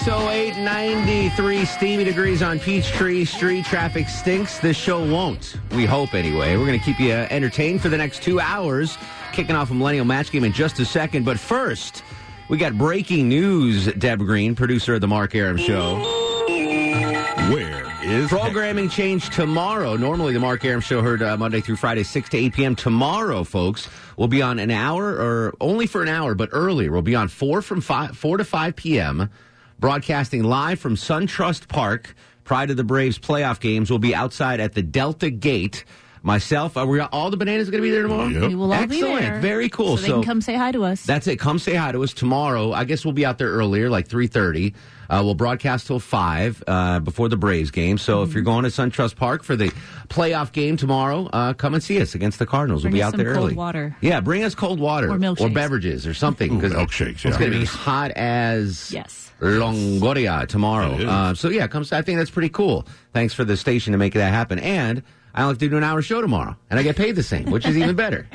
608 93 steamy degrees on Peachtree Street. Traffic stinks. This show won't. We hope, anyway. We're going to keep you entertained for the next two hours, kicking off a Millennial Match Game in just a second. But first, we got breaking news. Deb Green, producer of The Mark Arum Show. Where is Programming change tomorrow. Normally, The Mark Arum Show heard uh, Monday through Friday, 6 to 8 p.m. Tomorrow, folks, we'll be on an hour or only for an hour, but earlier. We'll be on 4 from 5, 4 to 5 p.m broadcasting live from SunTrust Park. Prior to the Braves playoff games, we'll be outside at the Delta Gate. Myself, are we all the bananas going to be there tomorrow? Yep. We will all be Excellent. there. Very cool. So they can come say hi to us. That's it. Come say hi to us tomorrow. I guess we'll be out there earlier, like three thirty. Uh, we'll broadcast till five uh, before the Braves game. So if you're Mm-hmm. going to SunTrust Park for the playoff game tomorrow, uh, come and see us against the Cardinals. Bring we'll be us out some there cold early. water. Yeah, bring us cold water Or milkshakes. or beverages or something. Ooh, 'cause milkshakes, It's yeah. going to be Yes. hot as Yes. Longoria tomorrow. Uh, so yeah, come. I think that's pretty cool. Thanks for the station to make that happen. And I don't have to do an hour show tomorrow, and I get paid the same, which is even better.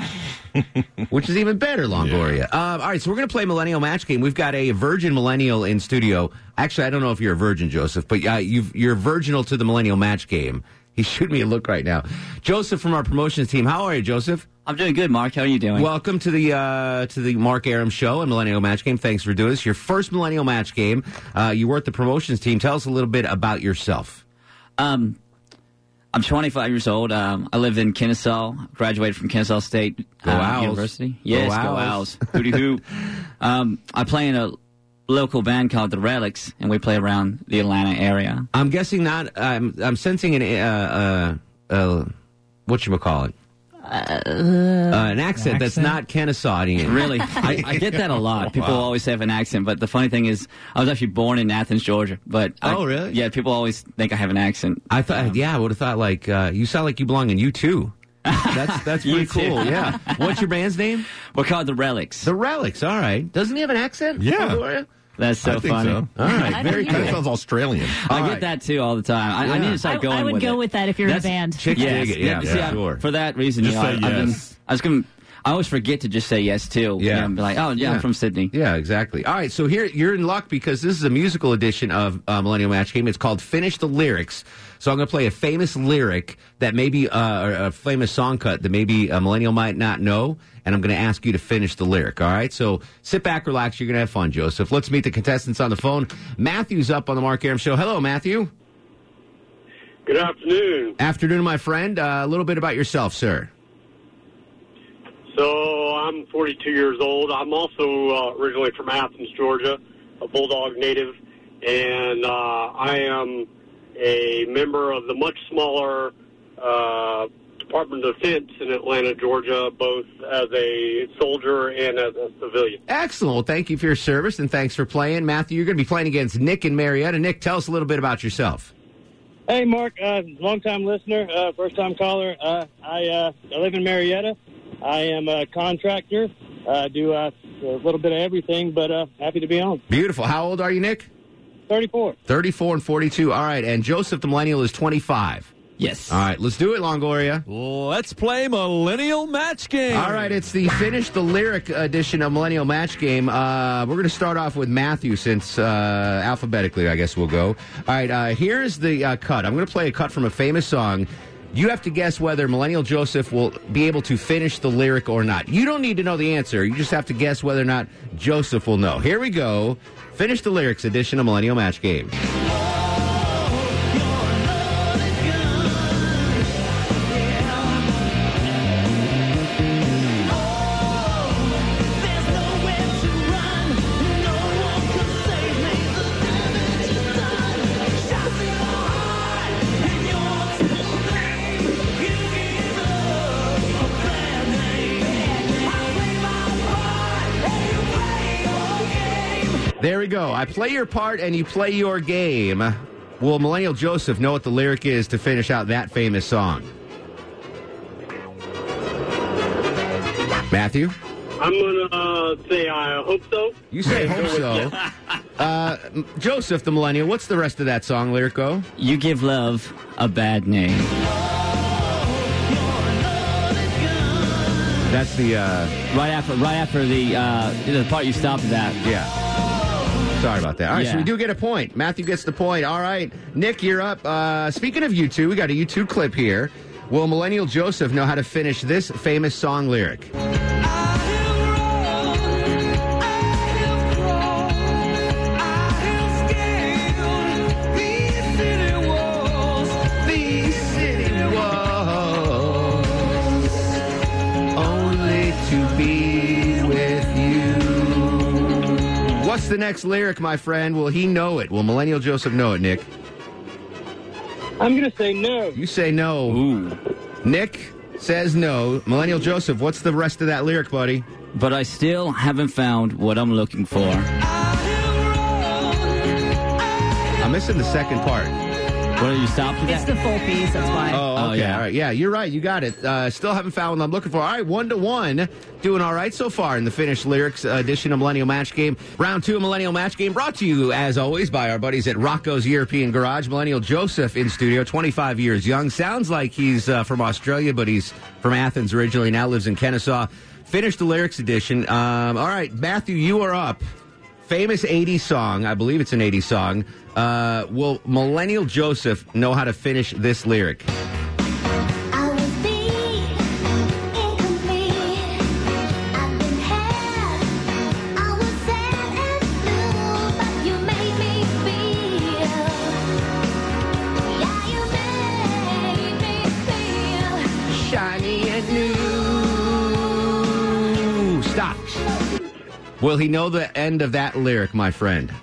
which is even better, Longoria. Uh, all right, so we're going to play Millennial Match Game. We've got a Virgin Millennial in studio. Actually, I don't know if you're a virgin, Joseph, but uh, you've, you're virginal to the Millennial Match Game. He's shooting me a look right now. Joseph from our promotions team. How are you, Joseph? I'm doing good, Mark. How are you doing? Welcome to the uh, to the Mark Arum Show and Millennial Match Game. Thanks for doing this. Your first Millennial Match Game. Uh, you work the promotions team. Tell us a little bit about yourself. um, I'm 25 years old. Um, I live in Kennesaw. Graduated from Kennesaw State uh. University. Go Yes, Owls. go Owls. Hoo. Um, I play in a local band called The Relics, and we play around the Atlanta area. I'm guessing not. I'm I'm sensing an uh, uh, uh, what you call it. Uh, an accent that's accent? not Kennesauian. Really, I, I get that a lot. People Wow. always have an accent, but the funny thing is, I was actually born in Athens, Georgia. But I- Oh, really? Yeah, people always think I have an accent. I thought, yeah, I would have thought like uh, you sound like you belong in you too. That's that's pretty cool. Yeah. What's your band's name? We're called The Relics. The Relics. All right. Doesn't he have an accent? Yeah. Longoria? That's so I think funny. so. All right. Very didn't That cool. sounds Australian. I All get that too all the time. I, I Yeah. need to I, start going I would with go it. with that if you're in a band. Chicks Yes. dig it. Yeah, See, I- sure. For that reason, Just you know, say I, I've been, yes. I was going. I always forget to just say yes too. Yeah. You know, be like, oh yeah, Yeah. I'm from Sydney. Yeah, exactly. All right, so here you're in luck because this is a musical edition of uh, Millennial Match Game. It's called Finish the Lyrics. So I'm going to play a famous lyric that maybe uh, or a famous song cut that maybe a millennial might not know, and I'm going to ask you to finish the lyric. All right, so sit back, relax. You're going to have fun, Joseph. Let's meet the contestants on the phone. Matthew's up on the Mark Arum Show. Hello, Matthew. Good afternoon. Afternoon, my friend. Uh, a little bit about yourself, sir. So I'm 42 years old. I'm also uh, originally from Athens, Georgia, a Bulldog native, and uh, I am a member of the much smaller uh, Department of Defense in Atlanta, Georgia, both as a soldier and as a civilian. Excellent. Well, thank you for your service and thanks for playing. Matthew, you're going to be playing against Nick and Marietta. Nick, tell us a little bit about yourself. Hey, Mark, uh, long time listener, uh, first time caller. Uh, I, uh, I live in Marietta. I am a contractor. I do uh, a little bit of everything, but uh, happy to be on. Beautiful. How old are you, Nick? 34. 34 and 42. All right. And Joseph the Millennial is 25. Yes. All right. Let's do it, Longoria. Let's play Millennial Match Game. All right. It's the finish the lyric edition of Millennial Match Game. Uh, we're going to start off with Matthew since uh, alphabetically, I guess we'll go. All right. Uh, here's the uh, cut. I'm going to play a cut from a famous song. You have to guess whether Millennial Joseph will be able to finish the lyric or not. You don't need to know the answer. You just have to guess whether or not Joseph will know. Here we go. Finish the lyrics edition of Millennial Match Game. Go. I play your part and you play your game. Will Millennial Joseph know what the lyric is to finish out that famous song? Matthew? I'm gonna uh, say I hope so. You say hope so. Uh, Joseph, the Millennial, what's the rest of that song lyric go? You give love a bad name. That's the, uh, Right after, right after the uh, the part you stopped at. yeah. Sorry about that. All right, so we do get a point. Matthew gets the point. All right. Nick, you're up. Uh, speaking of U2, we got a U2 clip here. Will Millennial Joseph know how to finish this famous song lyric? The next lyric, my friend? Will he know it? Will Millennial Joseph know it, Nick? I'm going to say no. You say no. Ooh. Nick says no. Millennial Joseph, what's the rest of that lyric, buddy? But I still haven't found what I'm looking for. I'm missing the second part. What you stopped at? It's the full piece. That's why. Oh, Oh, okay. yeah. All right. Yeah, you're right. You got it. Uh, still haven't found what I'm looking for. All right, one to one. Doing all right so far in the finished lyrics uh, edition of Millennial Match Game. Round two of Millennial Match Game brought to you, as always, by our buddies at Rocco's European Garage. Millennial Joseph in studio, 25 years young. Sounds like he's uh, from Australia, but he's from Athens originally, now lives in Kennesaw. Finished the lyrics edition. Um, all right, Matthew, you are up. Famous 80s song. I believe it's an 80s song. Uh, will Millennial Joseph know how to finish this lyric? I was beat, incomplete. I've been had. I was sad and blue, but you made me feel. Yeah, you made me feel. shiny and new. Stop. Will he know the end of that lyric, my friend?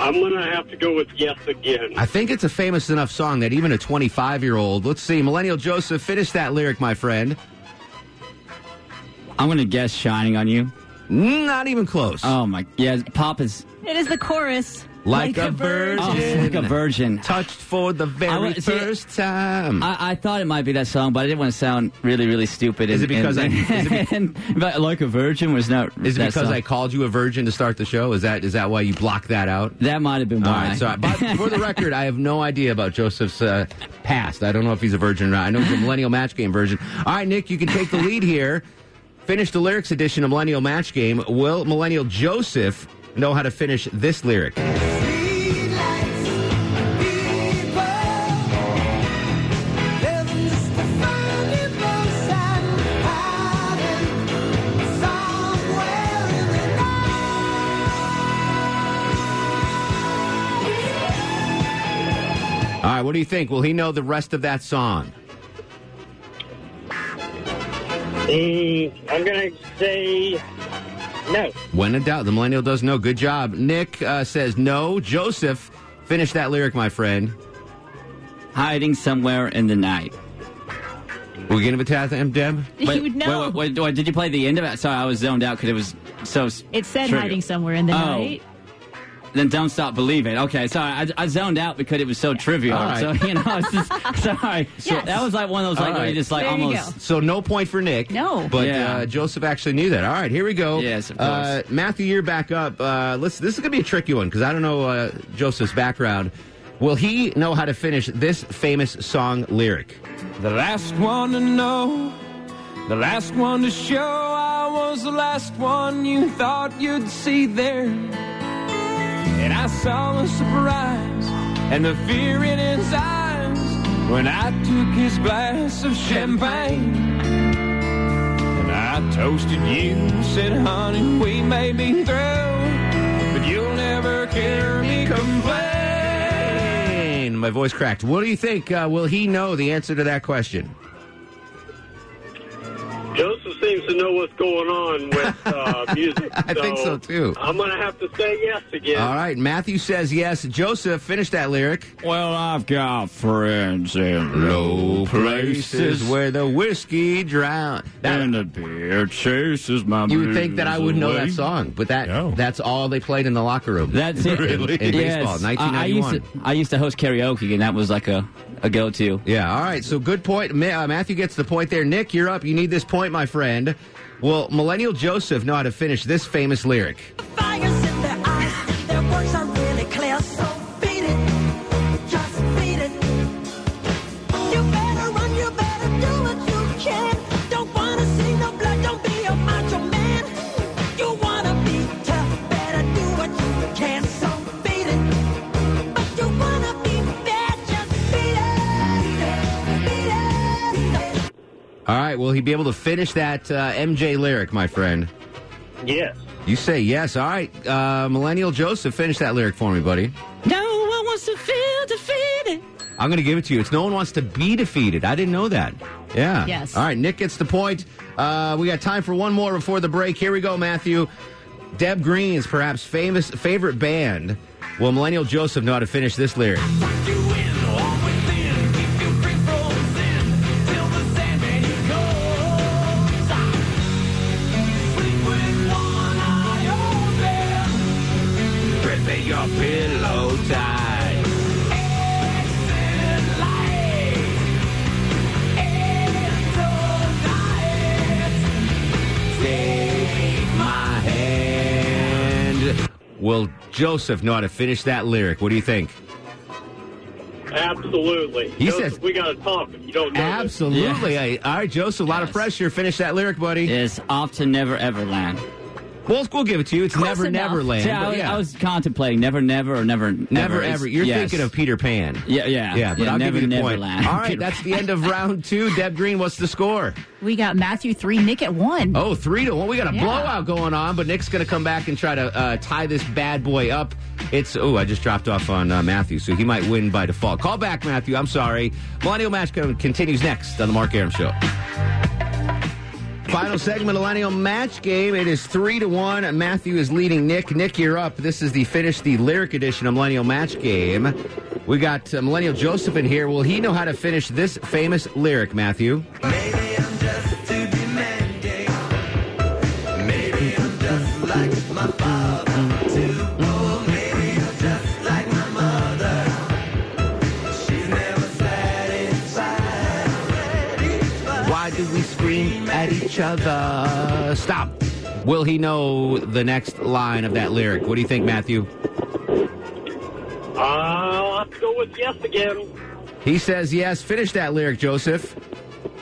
I'm gonna have to go with yes again. I think it's a famous enough song that even a 25 year old, let's see, Millennial Joseph, finish that lyric, my friend. I'm gonna guess "Shining on You." Not even close. Oh my, yeah, Pop is It is the chorus. Like a virgin. oh, like a virgin. Touched for the very I see, first time. I, I thought it might be that song, but I didn't want to sound really, really stupid. Is and- it because and, I- is it and- but like a virgin was not. Is it that because song. I called you a virgin to start the show? Is that is that why you blocked that out? That might have been why. right, sorry. But for the record, I have no idea about Joseph's uh, past. I don't know if he's a virgin or not. I know he's a Millennial Match Game virgin. All right, Nick, you can take the lead here. Finish the lyrics edition of Millennial Match Game. Will Millennial Joseph know how to finish this lyric? All right, what do you think? Will he know the rest of that song? Mm, I'm going to say no. When in doubt, the Millennial does no. Good job. Nick uh, says no. Joseph, finish that lyric, my friend. Hiding somewhere in the night. We're going to attack him, Deb? you would know. Wait, wait, wait, did you play the end of it? Sorry, I was zoned out because it was so. it said trivial. hiding somewhere in the Oh. night. Then don't stop believing. Okay, sorry, I, I zoned out because it was so trivial. All right. So you know, it's just, sorry. So Yes. that was like one of those like All where you right. just like There you almost. go. So no point for Nick. No. but Yeah. uh, Joseph actually knew that. All right, here we go. Yes, of Uh, Matthew, you're back up. Uh, let's. This is gonna be a tricky one because I don't know uh, Joseph's background. Will he know how to finish this famous song lyric? The last one to know, the last one to show. I was the last one you thought you'd see there. And I saw the surprise and the fear in his eyes when I took his glass of champagne. And I toasted you, said, honey, we may be through, but you'll never hear me complain. My voice cracked. What do you think? Uh, will he know the answer to that question? Joseph seems seems to know what's going on with uh, music. I think so, too. I'm going to have to say yes again. All right, Matthew says yes. Joseph, finish that lyric. Well, I've got friends in low places where the whiskey drown. That, and the beer chases my you would think that I would know that song, but that No. that's all they played in the locker room. That's it. Really? In baseball, Yes. I- I used, 1991. to, I used to host karaoke, and that was like a, a go-to. Yeah, all right. So good point. Ma- uh, Matthew gets the point there. Nick, you're up. You need this point, my friend. Will Millennial Joseph know how to finish this famous lyric? Fires All right. Will he be able to finish that uh, MJ lyric, my friend? Yes. You say yes. All right. Uh, Millennial Joseph, finish that lyric for me, buddy. No one wants to feel defeated. I'm going to give it to you. It's no one wants to be defeated. I didn't know that. Yeah. Yes. All right. Nick gets the point. Uh, we got time for one more before the break. Here we go, Matthew. Deb Green's perhaps famous favorite band. Will Millennial Joseph know how to finish this lyric? Joseph know how to finish that lyric? What do you think? Absolutely. He Joseph, says- we got to talk if you don't know this. Absolutely. Hey, All right, Joseph, a lot of pressure. Finish that lyric, buddy. It's off to Never Ever Land. We'll, we'll give it to you. It's Close Never enough. Never Land. See, I, but was, yeah. I was contemplating Never Never or Never Never. Never It's- ever. You're yes. thinking of Peter Pan. Yeah, yeah. Yeah, but yeah, I'll Never give you the point. Land. All right, Peter that's the end of round two. Deb Green, what's the score? We got Matthew three, Nick at one. Oh, three to one. We got a Yeah. blowout going on, but Nick's going to come back and try to uh, tie this bad boy up. It's oh, I just dropped off on uh, Matthew, so he might win by default. Call back, Matthew. I'm sorry. Millennial Match co- continues next on the Mark Arum Show. Final segment, Millennial Match Game. It is three to one. Matthew is leading Nick. Nick, you're up. This is the finish the lyric edition of Millennial Match Game. We got uh, Millennial Joseph in here. Will he know how to finish this famous lyric, Matthew? Maybe other? Stop. Will he know the next line of that lyric? What do you think, Matthew? Uh, I'll have to go with yes again. He says yes. Finish that lyric, Joseph.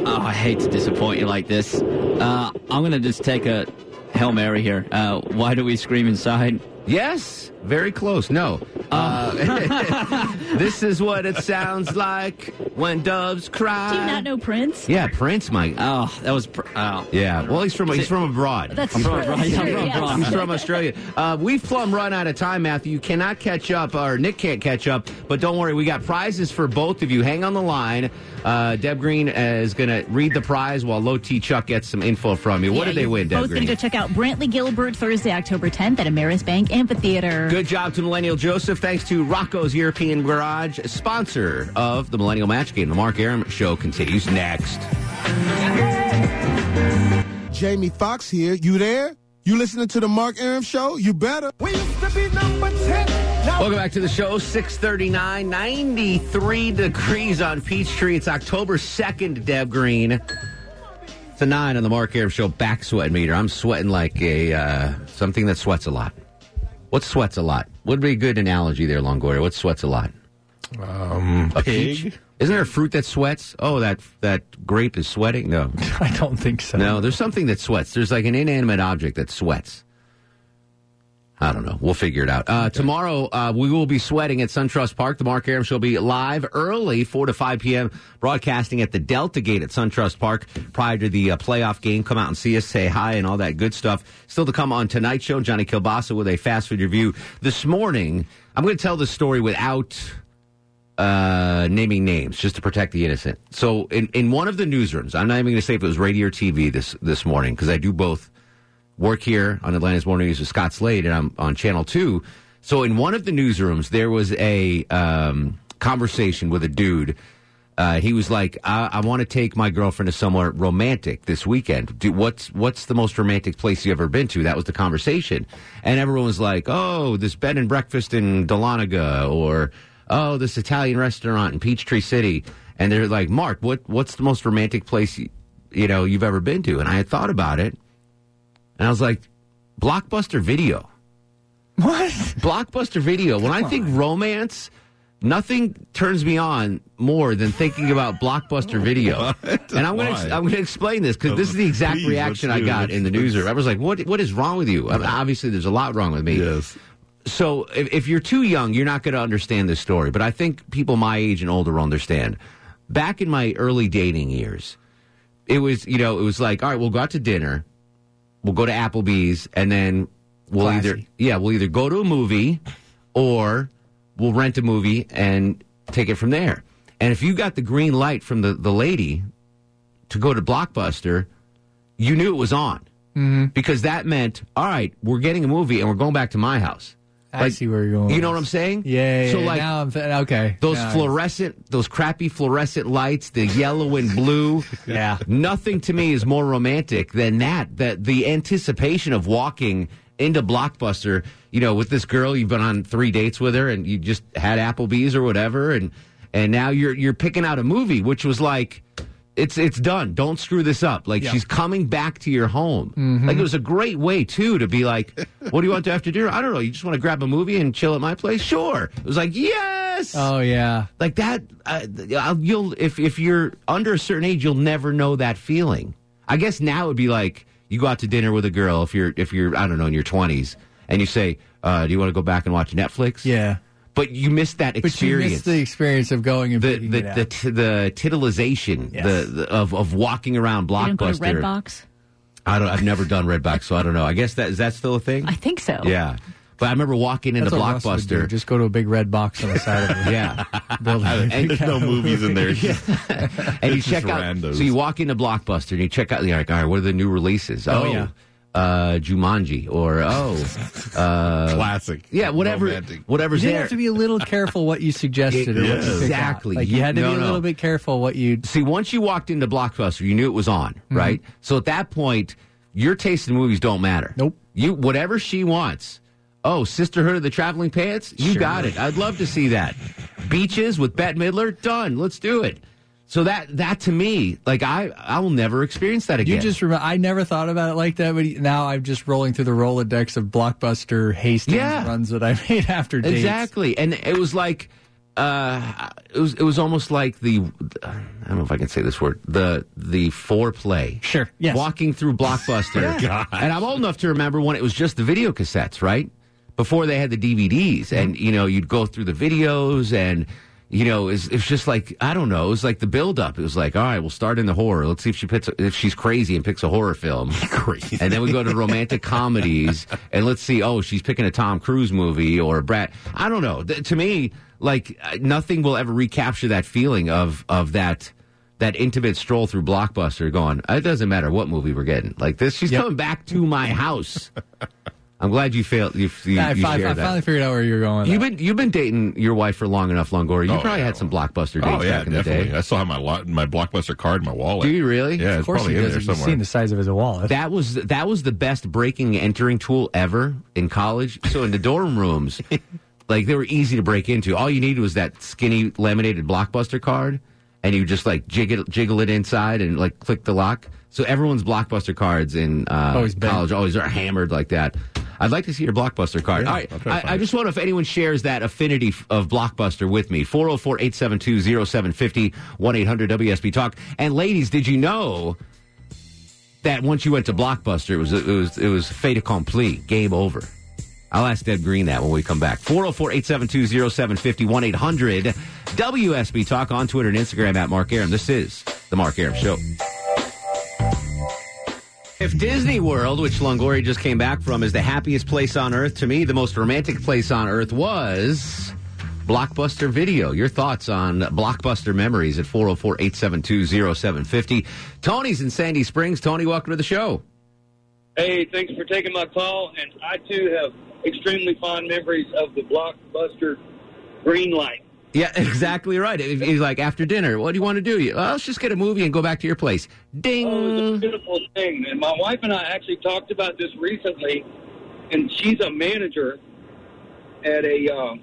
Oh, I hate to disappoint you like this. Uh, I'm gonna just take a hail mary here. Uh, why do we scream inside? Yes. Very close. No. Uh, this is what it sounds like when doves cry. Do you not know Prince? Yeah, Prince Mike. Oh, that was. Pr- oh. Yeah. Well, he's from he's from abroad. That's I'm from true. Australia. That's I'm true, from abroad. He's from Australia. Uh, we've plumb run out of time, Matthew. You cannot catch up, or Nick can't catch up. But don't worry, we got prizes for both of you. Hang on the line. Uh, Deb Green is going to read the prize while Low T Chuck gets some info from you. What Yeah, did they you're win, Deb Both Green? going to go check out Brantley Gilbert Thursday, October 10th at Ameris Bank Amphitheater. Good job to Millennial Joseph. Thanks to Rocco's European Garage, sponsor of the Millennial Match Game. The Mark Arum Show continues next. Jamie Foxx here. You there? You listening to the Mark Arum Show? You better. We used to be number 10. Welcome back to the show. 639, 93 degrees on Peachtree. It's October 2nd, Deb Green. It's a 9 on the Mark Arum Show back sweat meter. I'm sweating like a uh, something that sweats a lot. What sweats a lot? Would be a good analogy there, Longoria. What sweats a lot? Um, A pig? peach? Isn't there a fruit that sweats? Oh, that that grape is sweating? No. I don't think so. No, there's something that sweats. There's like an inanimate object that sweats. I don't know. We'll figure it out. Uh, Tomorrow, uh, we will be sweating at SunTrust Park. The Mark Arum Show will be live early, 4 to 5 p.m., broadcasting at the Delta Gate at SunTrust Park prior to the uh, playoff game. Come out and see us, say hi, and all that good stuff. Still to come on tonight's show, Johnny Kilbasa with a fast food review. This morning, I'm going to tell the story without uh, naming names just to protect the innocent. So in, in one of the newsrooms, I'm not even going to say if it was radio or TV this this morning because I do both work here on Atlanta's Morning News with Scott Slade and I'm on Channel Two. So in one of the newsrooms, there was a um, conversation with a dude. Uh, he was like, "I, I want to take my girlfriend to somewhere romantic this weekend. Do, what's what's the most romantic place you've ever been to?" That was the conversation, and everyone was like, "Oh, this bed and breakfast in Dahlonega," or "Oh, this Italian restaurant in Peachtree City." And they're like, "Mark, what what's the most romantic place you, you know you've ever been to?" And I had thought about it, and I was like, "Blockbuster Video." What? Blockbuster Video. When I think romance, nothing turns me on more than thinking about Blockbuster Video. and I'm going to I'm going to explain this because this is the exact Please, reaction I got in the newsroom. I was like, "What what is wrong with you?" I mean, obviously, there's a lot wrong with me. Yes. So if, if you're too young, you're not going to understand this story. But I think people my age and older will understand. Back in my early dating years, it was you know it was like, all right, we'll go out to dinner, we'll go to Applebee's, and then we'll Classy. either yeah we'll either go to a movie or we'll rent a movie and take it from there. And if you got the green light from the, the lady to go to Blockbuster, you knew it was on. Mm-hmm. Because that meant, all right, we're getting a movie and we're going back to my house. I see where you're going. You know what I'm saying? Yeah. yeah So like now I'm th- okay. those Now fluorescent, those crappy fluorescent lights, the yellow and blue. Yeah. Nothing to me is more romantic than that. That the anticipation of walking into Blockbuster, you know, with this girl you've been on three dates with her, and you just had Applebee's or whatever, and and now you're you're picking out a movie, which was like. It's it's done. Don't screw this up. Like Yeah. she's coming back to your home. Mm-hmm. Like it was a great way too to be like, what do you want to after dinner? I don't know. You just want to grab a movie and chill at my place? Sure. It was like yes Oh yeah. like that uh, I'll- you'll if if you're under a certain age you'll never know that feeling i guess now it would be like you go out to dinner with a girl if you're if you're i don't know in your 20s and you say uh, do you want to go back and watch netflix Yeah. But you missed that experience. But you experience missed the experience of going and the picking the it out. the, t- the titillization Yes. the, the of of walking around You don't go to Redbox? i don't i've never done redbox so i don't know i guess that is that still a thing I think so. yeah but i remember walking into That's what Russ would do. blockbuster Just go to a big red box on the side of the yeah building. And- There's no movies in there. and you check out. randos. So you walk into Blockbuster and you check out. You're like, all right, what are the new releases? Oh, Oh, yeah. Uh, Jumanji or oh, uh, Classic. yeah, whatever, Romantic. whatever's You did there. have to be a little careful what you suggested or what you. Exactly. Like you had to No, be a no. little bit careful what you. See, once you walked into Blockbuster, you knew it was on, Mm-hmm. right? So at that point, your taste in movies don't matter. Nope. You whatever she wants. Oh, Sisterhood of the Traveling Pants? You Sure. got it. I'd love to see that. Beaches with Bette Midler? Done. Let's do it. So that that to me, like I I will never experience that again. You just remember. I never thought about it like that, but now I'm just rolling through the Rolodex of blockbuster Hastings Yeah. runs that I made after dates. Exactly, and it was like, uh, it was it was almost like the I don't know if I can say this word the the foreplay. Sure, yes. Walking through Blockbuster, and I'm old enough to remember when it was just the video cassettes, right? Before they had the DVDs, and you know you'd go through the videos and. You know, it's, it's just like I don't know. It was like the build up. It was like, all right, we'll start in the horror. Let's see if she picks if she's crazy and picks a horror film. Crazy. And then we go to romantic comedies, and let's see. Oh, she's picking a Tom Cruise movie or a Brad. I don't know. Th- to me, like nothing will ever recapture that feeling of of that that intimate stroll through Blockbuster. Going, it doesn't matter what movie we're getting. Like this, she's Yep. coming back to my house. I'm glad you failed. You, you, I, you fi- I finally figured out where you're going. You've that. been you've been dating your wife for long enough, Longoria. You Oh, probably yeah. had some blockbuster dates Oh yeah, back in the day. I still have my lot, my blockbuster card in my wallet. Do you really? Yeah, of it's course probably he in there You've somewhere. seen the size of his wallet. That was that was the best breaking entering tool ever in college. So in the dorm rooms, like they were easy to break into. All you needed was that skinny laminated blockbuster card, and you just like jiggle jiggle it inside and like click the lock. So everyone's blockbuster cards in uh, Always college always are hammered like that. I'd like to see your blockbuster card. Yeah, All right, I'll try to I, I just wonder if anyone shares that affinity of blockbuster with me. 404 872 0750 1 800 WSB Talk. And ladies, did you know? that once you went to Blockbuster, it was it was it was fait accompli, game over. I'll ask Deb Green that when we come back. 404-872-0750, 800 WSB Talk on Twitter and Instagram at Mark Arum. This is the Mark Arum Show. If Disney World, which Longoria just came back from, is the happiest place on earth, to me, the most romantic place on earth was Blockbuster Video. Your thoughts on Blockbuster memories at 404 872 0750. Tony's in Sandy Springs. Tony, welcome to the show. Hey, thanks for taking my call. And I too have extremely fond memories of the blockbuster green light. Yeah, exactly right. He's like, after dinner, what do you want to do? You- Well, let's just get a movie and go back to your place. Ding. Oh, it was a beautiful thing. And my wife and I actually talked about this recently. And she's a manager at a um,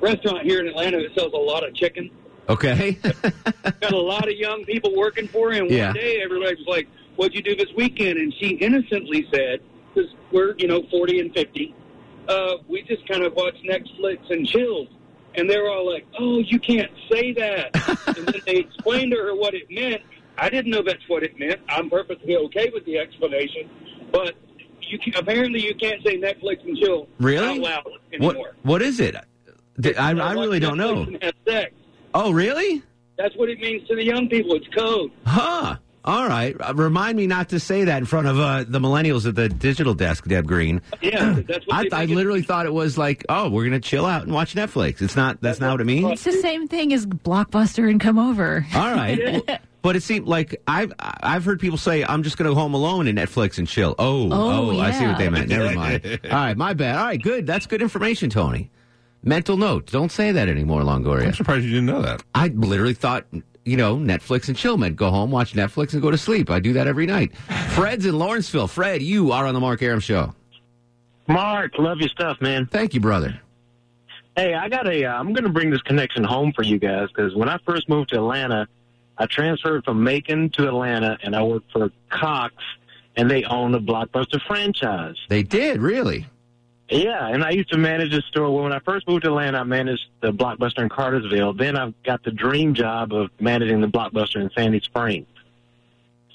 restaurant here in Atlanta that sells a lot of chicken. Okay. Got a lot of young people working for her. And Yeah. one day, everybody was like, "What'd you do this weekend?" And she innocently said, "Because we're you know forty and fifty, uh, we just kind of watch Netflix and chilled." And they were all like, "Oh, you can't say that." and then they explained to her what it meant. I didn't know that's what it meant. I'm perfectly okay with the explanation, but you can, apparently you can't say Netflix and chill Really? out loud what anymore. What is it? I, I really don't Netflix know. Oh, really? That's what it means to the young people. It's code. Huh. All right. Uh, remind me not to say that in front of uh, the millennials at the digital desk, Deb Green. Yeah, that's what I, they I literally thought it was like, oh, we're going to chill out and watch Netflix. It's not, that's not what it means. It's the same thing as Blockbuster and come over. All right. Well, But it seemed like I've I've heard people say I'm just going to go home alone and Netflix and chill. Oh, Oh, oh, I see what they meant. Never mind. All right, my bad. All right, good. That's good information, Tony. Mental note: Don't say that anymore, Longoria. I'm surprised you didn't know that. I literally thought, you know, Netflix and chill meant go home, watch Netflix, and go to sleep. I do that every night. Fred's in Lawrenceville. Fred, you are on the Mark Arum Show. Mark, love your stuff, man. Thank you, brother. Hey, I got a. Uh, I'm going to bring this connection home for you guys because when I first moved to Atlanta, I transferred from Macon to Atlanta, and I worked for Cox, and they own the Blockbuster franchise. They did really. Yeah, and I used to manage a store. Well, when I first moved to Atlanta, I managed the Blockbuster in Cartersville. Then I got the dream job of managing the Blockbuster in Sandy Springs.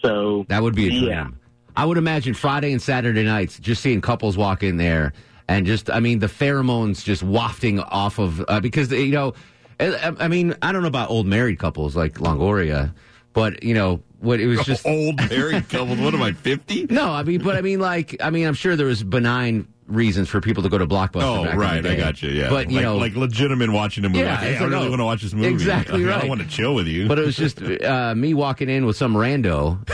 So That would be a dream. Yeah. I would imagine Friday and Saturday nights, just seeing couples walk in there and just, I mean, the pheromones just wafting off of, uh, because, you know, I, I mean, I don't know about old married couples like Longoria, but, you know, what it was just. Old married couples. What am I, 50? No, I mean, but I mean, like, I mean, I'm sure there was benign reasons for people to go to Blockbuster. Oh, back in the right. I got you. Yeah. But, you like, know, like legitimate watching a movie. Yeah, like, hey, I like, really oh, want to watch this movie. exactly I, mean, I don't want to chill with you. But it was just uh, me walking in with some rando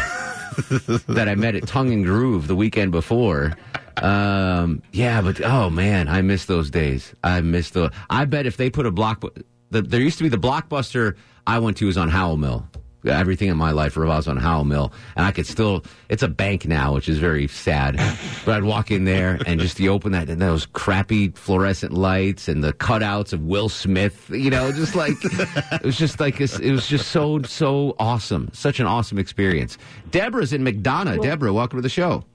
that I met at Tongue and Groove the weekend before. Um, yeah, but oh man, I miss those days. I miss the. I bet if they put a block, the, there used to be the blockbuster I went to was on Howell Mill. Everything in my life revolves on Howell Mill, and I could still. It's a bank now, which is very sad. But I'd walk in there and just you open that and those crappy fluorescent lights and the cutouts of Will Smith. You know, just like it was just like it was just so so awesome, such an awesome experience. Deborah's in McDonough. Deborah, welcome to the show.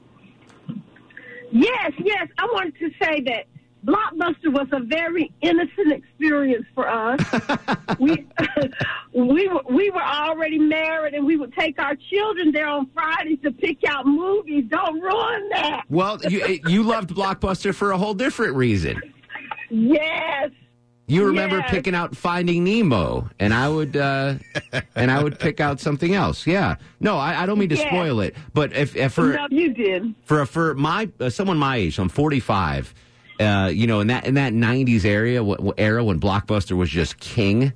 Yes, yes. I wanted to say that Blockbuster was a very innocent experience for us. we we were we were already married, and we would take our children there on Fridays to pick out movies. Don't ruin that. Well, you you loved Blockbuster for a whole different reason. Yes. You remember Yes. picking out Finding Nemo, and I would uh, and I would pick out something else. Yeah, no, I, I don't mean to Yes. spoil it, but if, if for no, you did. for for my uh, someone my age, I'm 45. Uh, you know, in that in that 90s area w- era when Blockbuster was just king,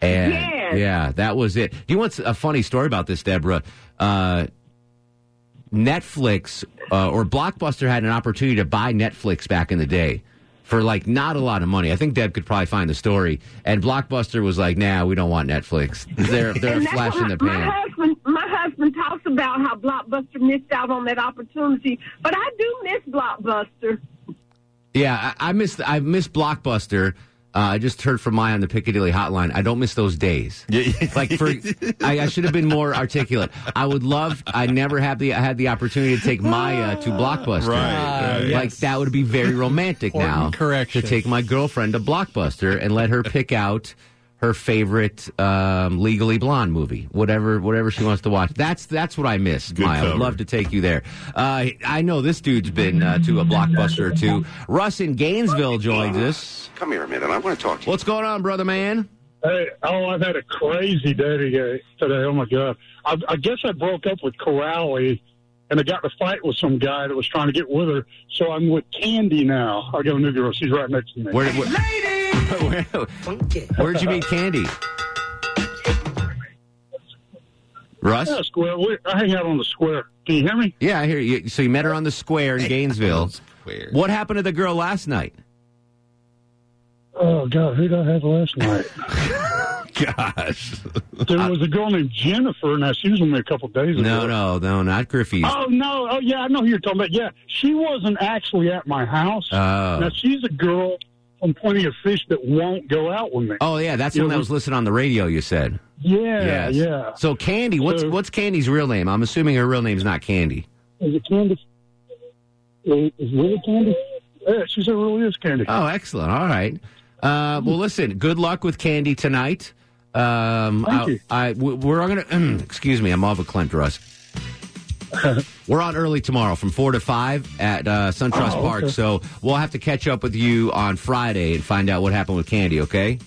and Yes. yeah, that was it. Do you want a funny story about this, Deborah? Uh, Netflix uh, or Blockbuster had an opportunity to buy Netflix back in the day for like not a lot of money. I think Deb could probably find the story. And Blockbuster was like, "Nah, we don't want Netflix. They're they're a flash in the pan." My husband, my husband talks about how Blockbuster missed out on that opportunity, but I do miss Blockbuster. Yeah, I, I miss I miss Blockbuster. Uh, I just heard from Maya on the Piccadilly hotline. I don't miss those days. like for, I, I should have been more articulate. I would love. I never had the I had the opportunity to take Maya to Blockbuster. Right, right. Like yes. that would be very romantic now. Correction. To take my girlfriend to Blockbuster and let her pick out her favorite um, Legally Blonde movie, whatever whatever she wants to watch. That's that's what I miss, Maya. I would love to take you there. Uh, I know this dude's been uh, to a Blockbuster or two. Russ in Gainesville joins us. Come here a minute. I want to talk to you. What's going on, brother man? Hey, oh, I've had a crazy day today. today. Oh my god! I, I guess I broke up with Corrali, and I got in a fight with some guy that was trying to get with her. So I'm with Candy now. I got a new girl. She's right next to me. Where, where, Where, where'd you meet Candy? Russ? Yeah, square. We, I hang out on the square. Can you hear me? Yeah, I hear you. So you met her on the square in Gainesville. Square. What happened to the girl last night? Oh God, who did I have last night? Gosh. There was a girl named Jennifer, and now she was with me a couple days ago. No, no, no, not Griffey's. Oh no! Oh yeah, I know who you're talking about. Yeah, she wasn't actually at my house. Oh. Now she's a girl from Plenty of Fish that won't go out with me. Oh yeah, that's the You one know, that was listed on the radio. You said. Yeah, Yes. yeah. So Candy, what's So- what's Candy's real name? I'm assuming her real name's not Candy. Is it Candy? Is it really Candy? Yeah, she said it really is Candy. Oh, excellent. All right. Uh, well, listen. Good luck with Candy tonight. Um, Thank I, you. I- we- we're gonna. excuse me. I'm off a Clint Russ. We're on early tomorrow from four to five at uh, SunTrust Oh, Park. okay. So we'll have to catch up with you on Friday and find out what happened with Candy. Okay?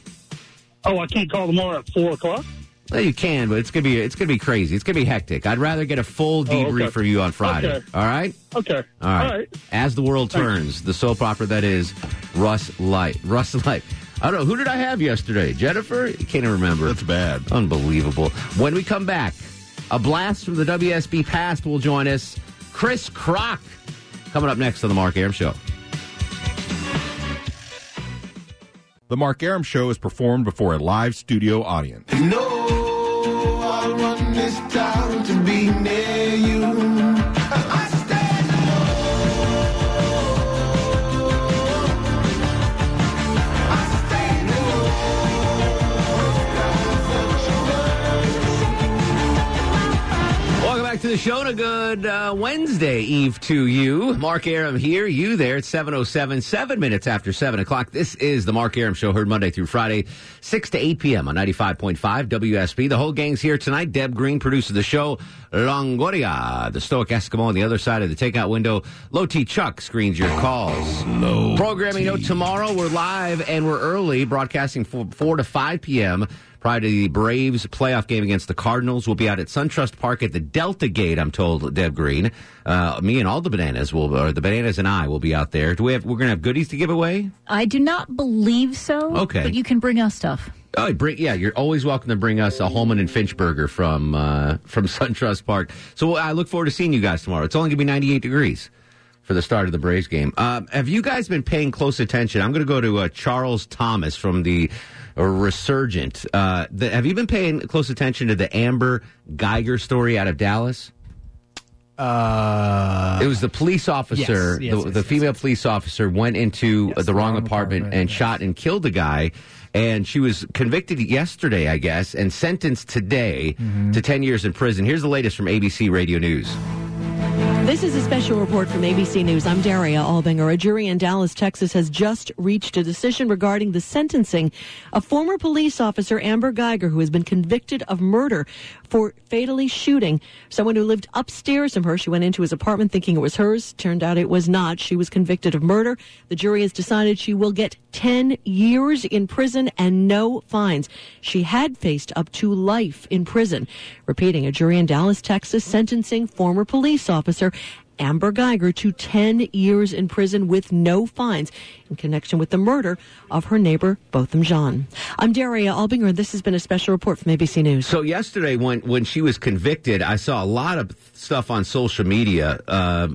Oh, I can't call tomorrow at four o'clock. Well, you can, but it's gonna be it's gonna be crazy. It's gonna be hectic. I'd rather get a full Oh, okay. debrief for you on Friday. Okay. All right. Okay. All right. All right. As the world turns, the soap opera that is Russ Light. Russ Light. I don't know. Who did I have yesterday? Jennifer? Can't even remember. That's bad. Unbelievable. When we come back, a blast from the WSB past will join us. Chris Krok coming up next on the Mark Arum Show. The Mark Arum Show is performed before a live studio audience. No, back to the show and a good uh, Wednesday Eve to you. Mark Arum here, you there. It's 7.07, seven minutes after 7 o'clock. This is the Mark Arum Show, heard Monday through Friday, 6 to 8 p.m. on 95.5 WSB. The whole gang's here tonight. Deb Green produces the show. Longoria, the Stoic Eskimo on the other side of the takeout window. Low T Chuck screens your calls. Low Programming note tomorrow, we're live and we're early, broadcasting from 4 to 5 p.m. Prior to the Braves playoff game against the Cardinals, we'll be out at SunTrust Park at the Delta Gate. I'm told Deb Green. Uh, me and all the bananas will, or the bananas and I will be out there. Do we have? We're gonna have goodies to give away. I do not believe so. Okay. But you can bring us stuff. Oh, bring yeah! You're always welcome to bring us a Holeman and Finch burger from uh, from SunTrust Park. So I look forward to seeing you guys tomorrow. It's only gonna be 98 degrees for the start of the Braves game. Um, have you guys been paying close attention? I'm going to go to uh, Charles Thomas from the uh, Resurgent. Uh, the, have you been paying close attention to the Amber Guyger story out of Dallas? Uh, it was the police officer, yes, yes, the, yes, the female police officer went into the wrong, apartment, and shot and killed a guy. And she was convicted yesterday, I guess, and sentenced today Mm-hmm. to 10 years in prison. Here's the latest from ABC Radio News. This is a special report from ABC News. I'm Daria Albinger. A jury in Dallas, Texas has just reached a decision regarding the sentencing of former police officer Amber Guyger, who has been convicted of murder for fatally shooting someone who lived upstairs from her. She went into his apartment thinking it was hers. Turned out it was not. She was convicted of murder. The jury has decided she will get 10 years in prison and no fines. She had faced up to life in prison. Repeating, a jury in Dallas, Texas sentencing former police officer Amber Guyger to 10 years in prison with no fines in connection with the murder of her neighbor, Botham Jean. I'm Daria Albinger, and this has been a special report from ABC News. So yesterday, when when she was convicted, I saw a lot of stuff on social media. Uh,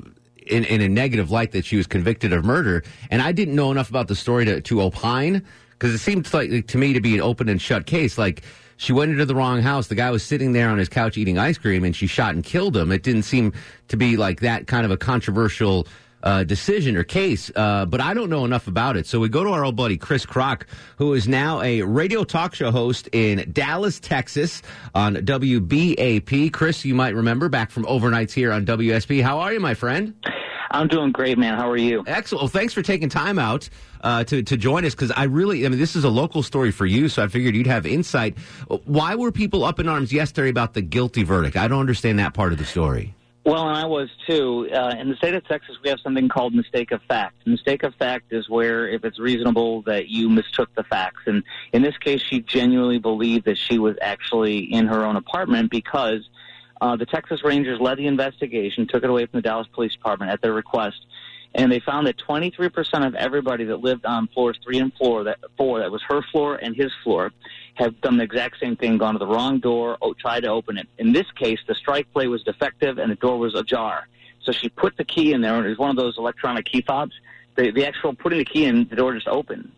in, in a negative light that she was convicted of murder, and I didn't know enough about the story to, to opine because it seemed like to me to be an open and shut case. Like she went into the wrong house. The guy was sitting there on his couch eating ice cream, and she shot and killed him. It didn't seem to be like that kind of a controversial uh, decision or case, uh, but I don't know enough about it. So we go to our old buddy Chris Krok, who is now a radio talk show host in Dallas, Texas, on WBAP. Chris, you might remember back from overnights here on WSB. How are you, my friend? I'm doing great, man. How are you? Excellent. Well, thanks for taking time out uh, to to join us because I really, I mean, this is a local story for you, so I figured you'd have insight. Why were people up in arms yesterday about the guilty verdict? I don't understand that part of the story. Well, and I was too. Uh, in the state of Texas, we have something called mistake of fact. Mistake of fact is where, if it's reasonable, that you mistook the facts. And in this case, she genuinely believed that she was actually in her own apartment because uh, the Texas Rangers led the investigation, took it away from the Dallas Police Department at their request, and they found that 23% of everybody that lived on floors three and floor that four that was her floor and his floor have done the exact same thing, gone to the wrong door, tried to open it. In this case, the strike plate was defective and the door was ajar. So she put the key in there, and it was one of those electronic key fobs. The, the actual putting the key in, the door just opened.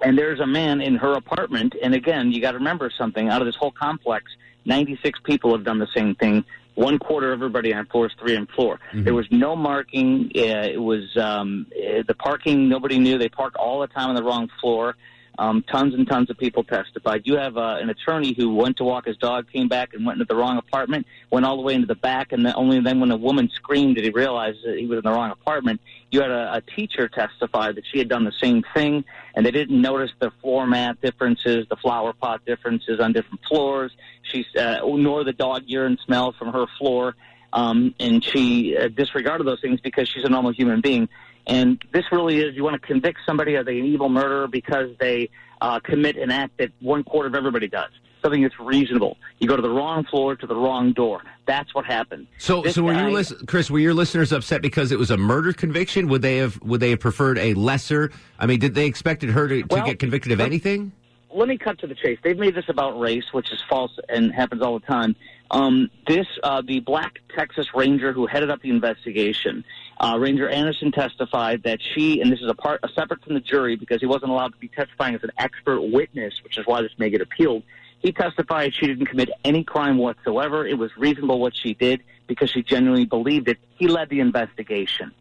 And there's a man in her apartment, and again, you got to remember something. Out of this whole complex, 96 people have done the same thing. One quarter of everybody on floors three and four. There was no marking. Uh, it was um, uh, the parking. Nobody knew. They parked all the time on the wrong floor. Um, tons and tons of people testified. You have uh, an attorney who went to walk his dog, came back and went into the wrong apartment, went all the way into the back, and then only then when the woman screamed did he realize that he was in the wrong apartment. You had a, a teacher testify that she had done the same thing, and they didn't notice the floor mat differences, the flower pot differences on different floors. She's uh, nor the dog urine smell from her floor, um, and she uh, disregarded those things because she's a normal human being. And this really is you want to convict somebody of an evil murderer because they uh, commit an act that one quarter of everybody does. Something that's reasonable. You go to the wrong floor to the wrong door. That's what happened. So, This so were guy- lis- Chris? Were your listeners upset because it was a murder conviction? Would they have would they have preferred a lesser? I mean, did they expected her to, to Well, get convicted of anything? Let me cut to the chase. They've made this about race, which is false and happens all the time. Um, this, uh, the black Texas Ranger who headed up the investigation, uh, Ranger Anderson testified that she, and this is a part, a separate from the jury because he wasn't allowed to be testifying as an expert witness, which is why this may get appealed. He testified she didn't commit any crime whatsoever. It was reasonable what she did because she genuinely believed it. He led the investigation.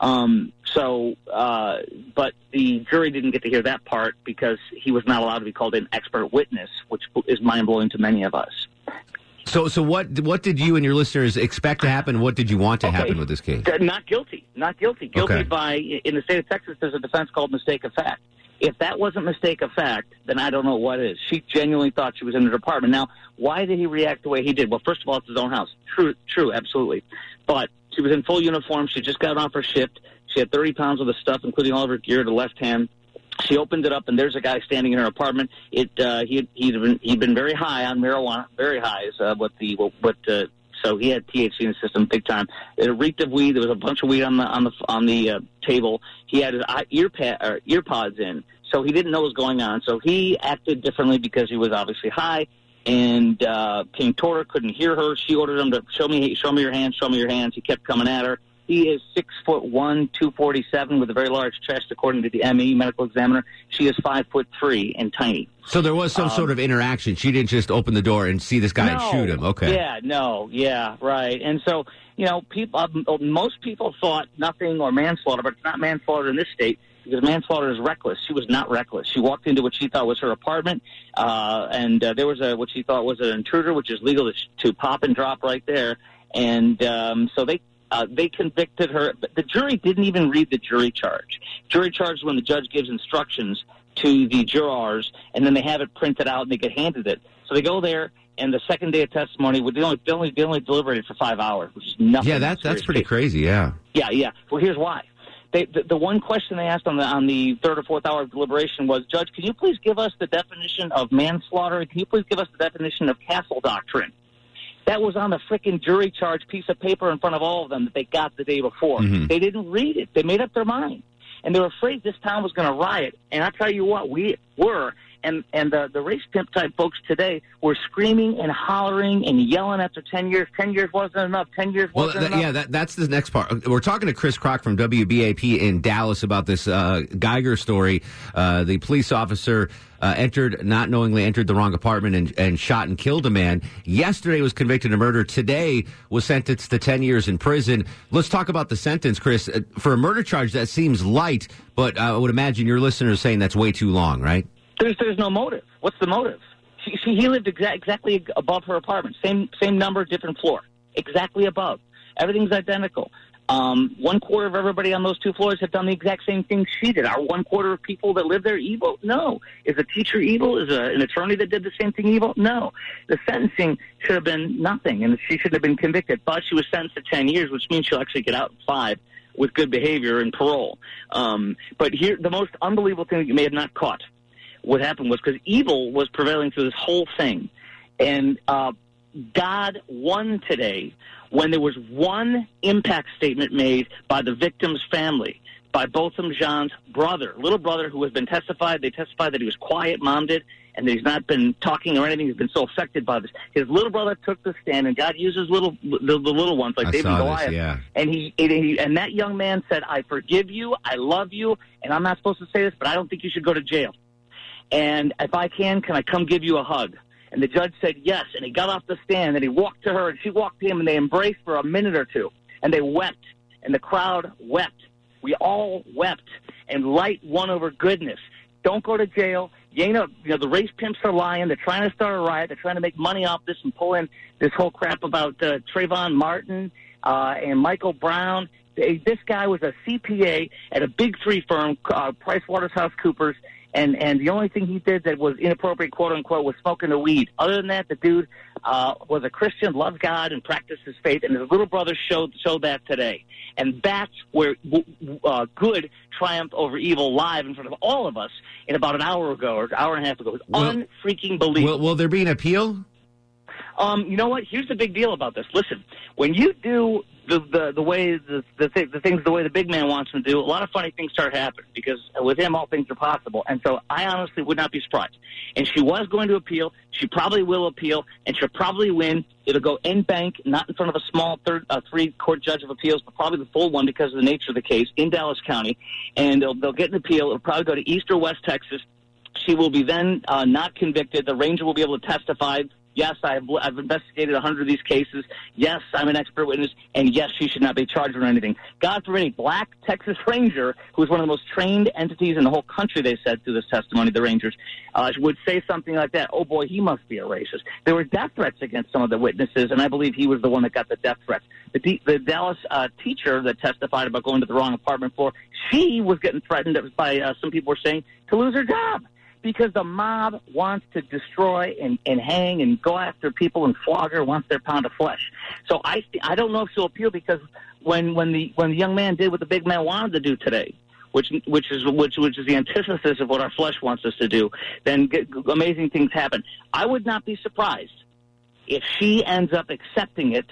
Um, so, uh, but the jury didn't get to hear that part because he was not allowed to be called an expert witness, which is mind blowing to many of us. So, so what what did you and your listeners expect to happen? What did you want to happen with this case? Not guilty. Not guilty. Guilty Okay. by, in the state of Texas, there's a defense called mistake of fact. If that wasn't mistake of fact, then I don't know what is. She genuinely thought she was in her apartment. Now, why did he react the way he did? Well, first of all, it's his own house. True, true, absolutely. But she was in full uniform. She just got off her shift. She had 30 pounds of stuff, including all of her gear, the left hand. She opened it up, and there's a guy standing in her apartment. It uh, he he'd been he'd been very high on marijuana, very high is uh, what the what uh, so he had THC in the system big time. It reeked of weed. There was a bunch of weed on the on the on the uh, table. He had his ear pad or ear pods in, so he didn't know what was going on. So he acted differently because he was obviously high and uh, came toward couldn't hear her. She ordered him to show me show me your hands, show me your hands. He kept coming at her. He is six foot one, two forty seven, with a very large chest, according to the ME medical examiner. She is five foot three and tiny. So there was some Um, sort of interaction. She didn't just open the door and see this guy and shoot him. Okay. Yeah, no, yeah, right. And so, you know, people, uh, most people thought nothing or manslaughter, but it's not manslaughter in this state because manslaughter is reckless. She was not reckless. She walked into what she thought was her apartment, uh, and uh, there was a what she thought was an intruder, which is legal to, to pop and drop right there. And um, so they. Uh, they convicted her. But the jury didn't even read the jury charge. Jury charge is when the judge gives instructions to the jurors, and then they have it printed out and they get handed it. So they go there, and the second day of testimony, they only they only, they only deliberated for five hours, which is nothing. Yeah, that, that's pretty case. crazy. Yeah. Yeah, yeah. Well, here's why. They, the, the one question they asked on the on the third or fourth hour of deliberation was, Judge, can you please give us the definition of manslaughter? Can you please give us the definition of castle doctrine? That was on the frickin' jury charge piece of paper in front of all of them that they got the day before. Mhm. They didn't read it. They made up their mind, and they were afraid this town was going to riot. And I tell you what, we were. And and the the race pimp type folks today were screaming and hollering and yelling after ten years. Ten years wasn't enough. Ten years Well, wasn't th- enough. yeah, that, that's the next part. We're talking to Chris Krok from WBAP in Dallas about this uh, Guyger story. Uh, the police officer uh, entered, not knowingly entered the wrong apartment and, and shot and killed a man. Yesterday was convicted of murder. Today was sentenced to 10 years in prison. Let's talk about the sentence, Chris. Uh, For a murder charge, that seems light, but I would imagine your listeners saying that's way too long, right? There's there's no motive. What's the motive? She, she he lived exa- exactly above her apartment. Same same number, different floor. Exactly above. Everything's identical. Um, one quarter of everybody on those two floors have done the exact same thing she did. Are one quarter of people that live there evil? No. Is a teacher evil? Is a, an attorney that did the same thing evil? No. The sentencing should have been nothing, and she shouldn't have been convicted. But she was sentenced to ten years, which means she'll actually get out in five with good behavior and parole. Um, but here, the most unbelievable thing that you may have not caught what happened was because evil was prevailing through this whole thing, and uh, God won today when there was one impact statement made by the victim's family. by Botham Jean's brother, little brother, who has been testified. They testified that he was quiet, mom did, and that he's not been talking or anything. He's been so affected by this. His little brother took the stand, and God uses little the, the little ones like I David and this, yeah. And he, and he and that young man said, "I forgive you. I love you." And I'm not supposed to say this, but I don't think you should go to jail. And if I can, can I come give you a hug? And the judge said yes. And he got off the stand and he walked to her and she walked to him and they embraced for a minute or two. And they wept. And the crowd wept. We all wept. And light won over goodness. Don't go to jail. You know, you know, the race pimps are lying. They're trying to start a riot. They're trying to make money off this and pull in this whole crap about uh, Trayvon Martin uh, and Michael Brown. They, this guy was a CPA at a big three firm, uh, PricewaterhouseCoopers, and and the only thing he did that was inappropriate, quote unquote, was smoking the weed. Other than that, the dude uh, was a Christian, loved God, and practiced his faith. And his little brother showed showed that today. And that's where uh, good triumphed over evil live in front of all of us in about an hour ago or an hour and a half ago. It was unfreaking believable. Will, will there be an appeal? Um, you know what? Here's the big deal about this. Listen, when you do the the, the way the the, th- the things the way the big man wants to do, a lot of funny things start happening because with him all things are possible. And so I honestly would not be surprised. And she was going to appeal. She probably will appeal, and she'll probably win. It'll go en banc, not in front of a small third uh, three court judge of appeals, but probably the full one because of the nature of the case in Dallas County. And they'll they'll get an appeal. It'll probably go to East or West Texas. She will be then uh, not convicted. The ranger will be able to testify. Yes, I have, I've investigated a hundred of these cases. Yes, I'm an expert witness, and yes, she should not be charged with anything. God forbid a black Texas Ranger, who is one of the most trained entities in the whole country, they said through this testimony, the Rangers, uh, would say something like that. Oh boy, he must be a racist. There were death threats against some of the witnesses, and I believe he was the one that got the death threats. The, D- the Dallas uh, teacher that testified about going to the wrong apartment floor, she was getting threatened by uh, some people were saying to lose her job because the mob wants to destroy and, and hang and go after people and flog her wants their pound of flesh. So I I don't know if she'll appeal because when when the when the young man did what the big man wanted to do today, which which is which which is the antithesis of what our flesh wants us to do, then g- amazing things happen. I would not be surprised if she ends up accepting it.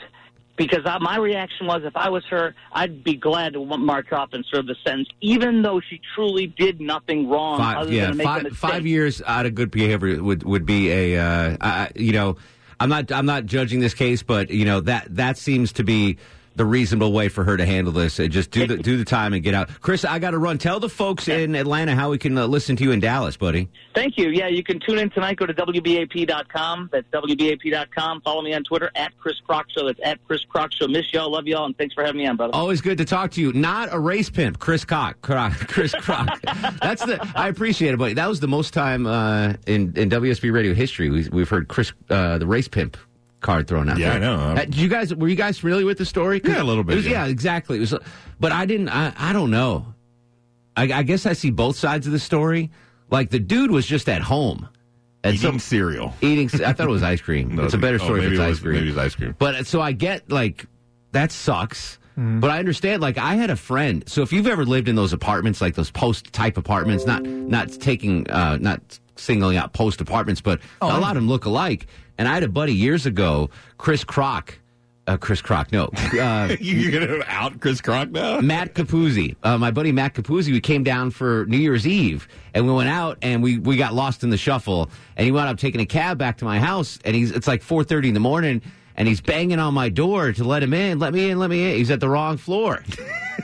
Because I, my reaction was, if I was her, I'd be glad to march off and serve the sentence, even though she truly did nothing wrong Five, other yeah, than make a five, five years out of good behavior would would be a uh, I, you know I'm not I'm not judging this case, but you know that that seems to be the reasonable way for her to handle this. Uh, Just do the do the time and get out. Chris, I got to run. Tell the folks in Atlanta how we can uh, listen to you in Dallas, buddy. Thank you. Yeah, you can tune in tonight. Go to WBAP.com. That's WBAP.com. Follow me on Twitter at Chris Krok Show. That's at Chris Krok Show. Miss y'all. Love y'all. And thanks for having me on, brother. Always good to talk to you. Not a race pimp, Chris Cock, Krok, Chris Krok. That's the. I appreciate it, buddy. That was the most time uh, in in WSB radio history we, we've heard Chris uh, the race pimp card thrown out. Yeah, there. I know. Uh, did you guys were you guys familiar with the story? Yeah, a little bit, was- yeah. yeah. exactly. It was, but I didn't. I, I don't know. I, I guess I see both sides of the story. Like the dude was just at home. And Eating cereal. Eating. I thought it was ice cream. No, it's a better oh, story if maybe it's it ice was- cream. maybe it's ice cream. But so I get like that sucks. But I understand. Like I had a friend. So if you've ever lived in those apartments, like those post type apartments, not not taking, uh, not singling out post apartments, but a lot of them look alike. And I had a buddy years ago, Chris Krok. Uh, Chris Krok, no. Uh, You're gonna out Chris Krok now? Matt Capuzzi, uh, my buddy Matt Capuzzi, we came down for New Year's Eve and we went out and we, we got lost in the shuffle and he wound up taking a cab back to my house and he's it's like four thirty in the morning and he's banging on my door to let him in, let me in, let me in. He's at the wrong floor.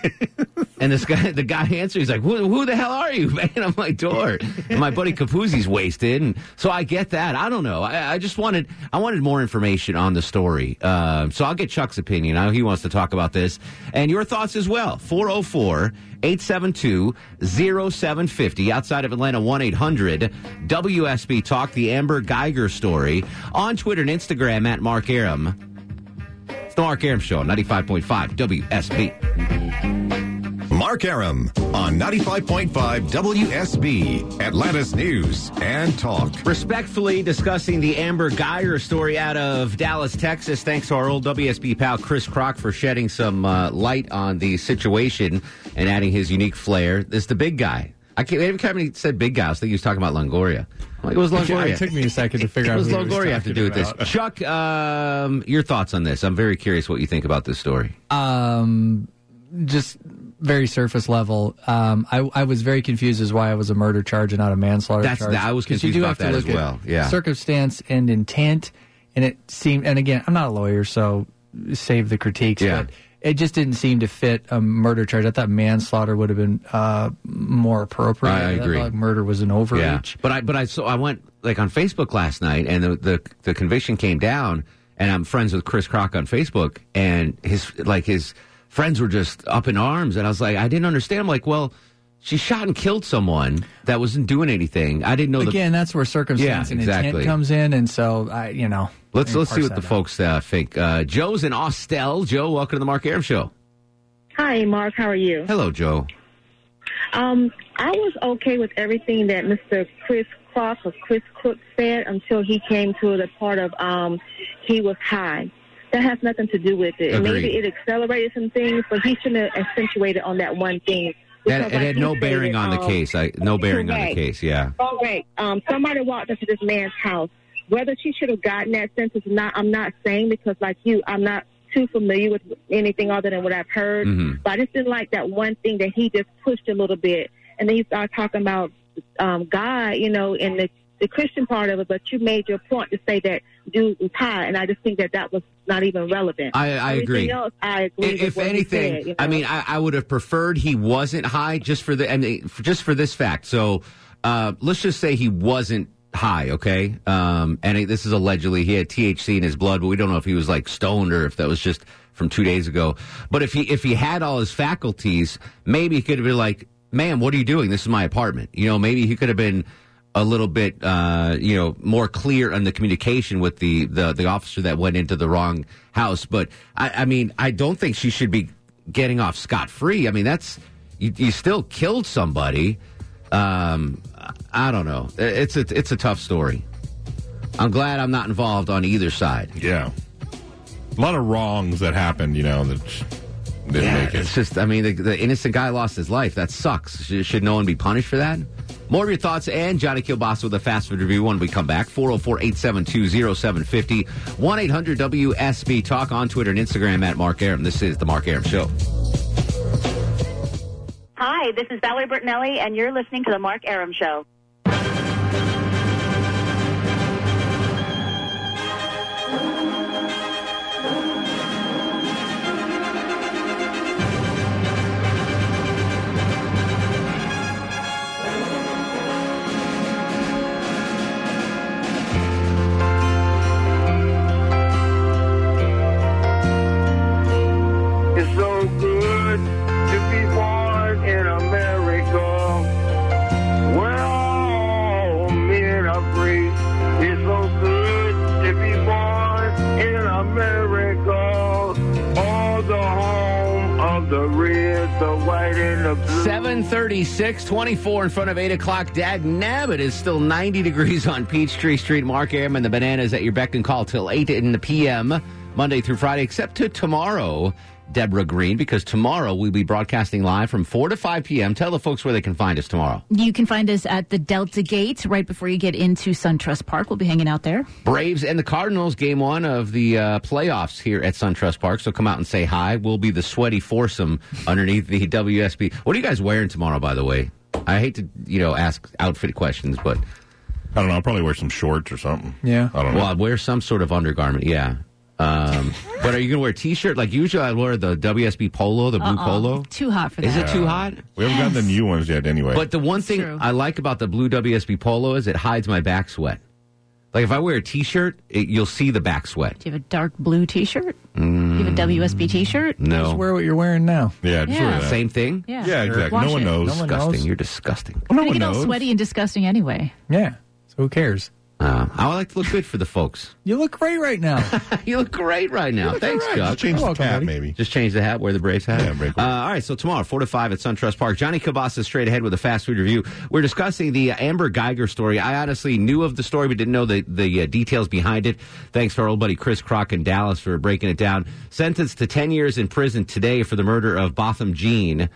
and this guy, the guy answers, he's like, who, who the hell are you banging on my door? And my buddy Capuzzi's wasted. And so I get that. I don't know. I, I just wanted, I wanted more information on the story. Um, so I'll get Chuck's opinion. I know he wants to talk about this and your thoughts as well. 404 872 0750 outside of Atlanta 1 800 WSB Talk, the Amber Guyger story on Twitter and Instagram at Mark Arum. It's the Mark Arum Show, 95.5 WSB. Mark Arum on 95.5 WSB, Atlanta's News and Talk. Respectfully discussing the Amber Guyger story out of Dallas, Texas. Thanks to our old WSB pal Chris Krok for shedding some uh, light on the situation and adding his unique flair. This is the big guy. I can't. Every time he said big guy, I was thinking he was talking about Longoria. Like, it was Longoria. It took me a second to figure What out does was Longoria have to do with this? Chuck, um, your thoughts on this? I'm very curious what you think about this story. Um, just very surface level. Um, I, I was very confused as why it was a murder charge and not a manslaughter That's- charge. I was 'Cause you confused do about have to that as look at well. Yeah. circumstance and intent, and it seemed. And again, I'm not a lawyer, so save the critiques. Yeah. But it just didn't seem to fit a murder charge. I thought manslaughter would have been uh, more appropriate. I thought, agree. like, murder was an overreach. Yeah, but I but I so I went like on Facebook last night, and the the, the conviction came down, and I'm friends with Chris Krok on Facebook, and his like his friends were just up in arms, and I was like, I didn't understand. I'm like, well, she shot and killed someone that wasn't doing anything. I didn't know. the- Again, that's where circumstance Yeah, and exactly. intent comes in, and so I, you know, let's let me let's see what the out. folks uh, think. Uh, Joe's in Austell. Joe, welcome to the Mark Arum Show. Hi, Mark. How are you? Hello, Joe. Um, I was okay with everything that Mr. Chris Cross or Chris Cook said until he came to the part of um, he was high. That has nothing to do with it. Agreed. Maybe it accelerated some things, but he shouldn't have accentuated on that one thing. That, it like had no bearing stated, on the um, case. I no bearing on the case. Yeah. Correct. Um, somebody walked into this man's house. Whether she should have gotten that sentence or not, I'm not saying because, like you, I'm not too familiar with anything other than what I've heard. Mhm. But I just didn't like that one thing that he just pushed a little bit, and then he started talking about um, God, you know, and the the Christian part of it. But you made your point to say that dude was high, and I just think that that was not even relevant. I, I agree. Else, I agree. If what anything, said, you I mean, I, I would have preferred he wasn't high just for the, mean, just for this fact. So, uh, let's just say he wasn't high, okay? Um, and it, this is allegedly he had THC in his blood, but we don't know if he was like stoned or if that was just from two days ago. But if he if he had all his faculties, maybe he could have been like, "Man, what are you doing? This is my apartment." You know, maybe he could have been a little bit, uh, you know, more clear on the communication with the, the, the officer that went into the wrong house. But I, I mean, I don't think she should be getting off scot free. I mean, that's you, you still killed somebody. Um, I don't know. It's a it's a tough story. I'm glad I'm not involved on either side. Yeah, a lot of wrongs that happened. You know that didn't Yeah, make it. It's just, I mean, the, the innocent guy lost his life. That sucks. Should, should no one be punished for that? More of your thoughts and Johnny Kilbasa with a fast food review when we come back. 404 872 0750 1 800 WSB. Talk on Twitter and Instagram at Mark Arum. This is The Mark Arum Show. Hi, this is Valerie Bertinelli, and you're listening to The Mark Arum Show. 736, 24 in front of 8 o'clock. Dag Nabbit is still 90 degrees on Peachtree Street. Mark Arum and the Bananas at your beck and call till 8 in the p.m. Monday through Friday, except to tomorrow, Deborah Green, because tomorrow we'll be broadcasting live from 4 to 5 p.m. Tell the folks where they can find us tomorrow. You can find us at the Delta Gate right before you get into SunTrust Park. We'll be hanging out there. Braves and the Cardinals, game one of the uh, playoffs here at SunTrust Park. So come out and say hi. We'll be the sweaty foursome underneath the WSB. What are you guys wearing tomorrow, by the way? I hate to, you know, ask outfit questions, but I don't know. I'll probably wear some shorts or something. Yeah. I don't know. Well, I'd wear some sort of undergarment, yeah. Um, but are you going to wear a t-shirt? Like usually I wear the WSB polo, the blue Uh-uh. polo. Too hot for that. Is it too hot? We haven't gotten the new ones yet, anyway. But the one thing I like about the blue WSB polo is it hides my back sweat. Like if I wear a t-shirt, it, you'll see the back sweat. Do you have a dark blue T-shirt? Mm, You have a WSB T-shirt? No. Just wear what you're wearing now. Yeah, just wear Yeah. that. Same thing. Yeah. Yeah, exactly. Wash no one it. knows. No one disgusting. knows. You're disgusting. no you one get all knows. sweaty and disgusting anyway. Yeah. So who cares? Uh, I would like to look good for the folks. You look great right now. you look great right now. Thanks, all right. Chuck. Just change the welcome, cap, buddy. maybe. Just change the hat, wear the Braves hat. Yeah, very cool. Uh, all right, so tomorrow, 4 to 5 at SunTrust Park. Johnny Cabasa straight ahead with a fast food review. We're discussing the uh, Amber Guyger story. I honestly knew of the story, but didn't know the, the uh, details behind it. Thanks to our old buddy Chris Krok in Dallas for breaking it down. Sentenced to 10 years in prison today for the murder of Botham Jean.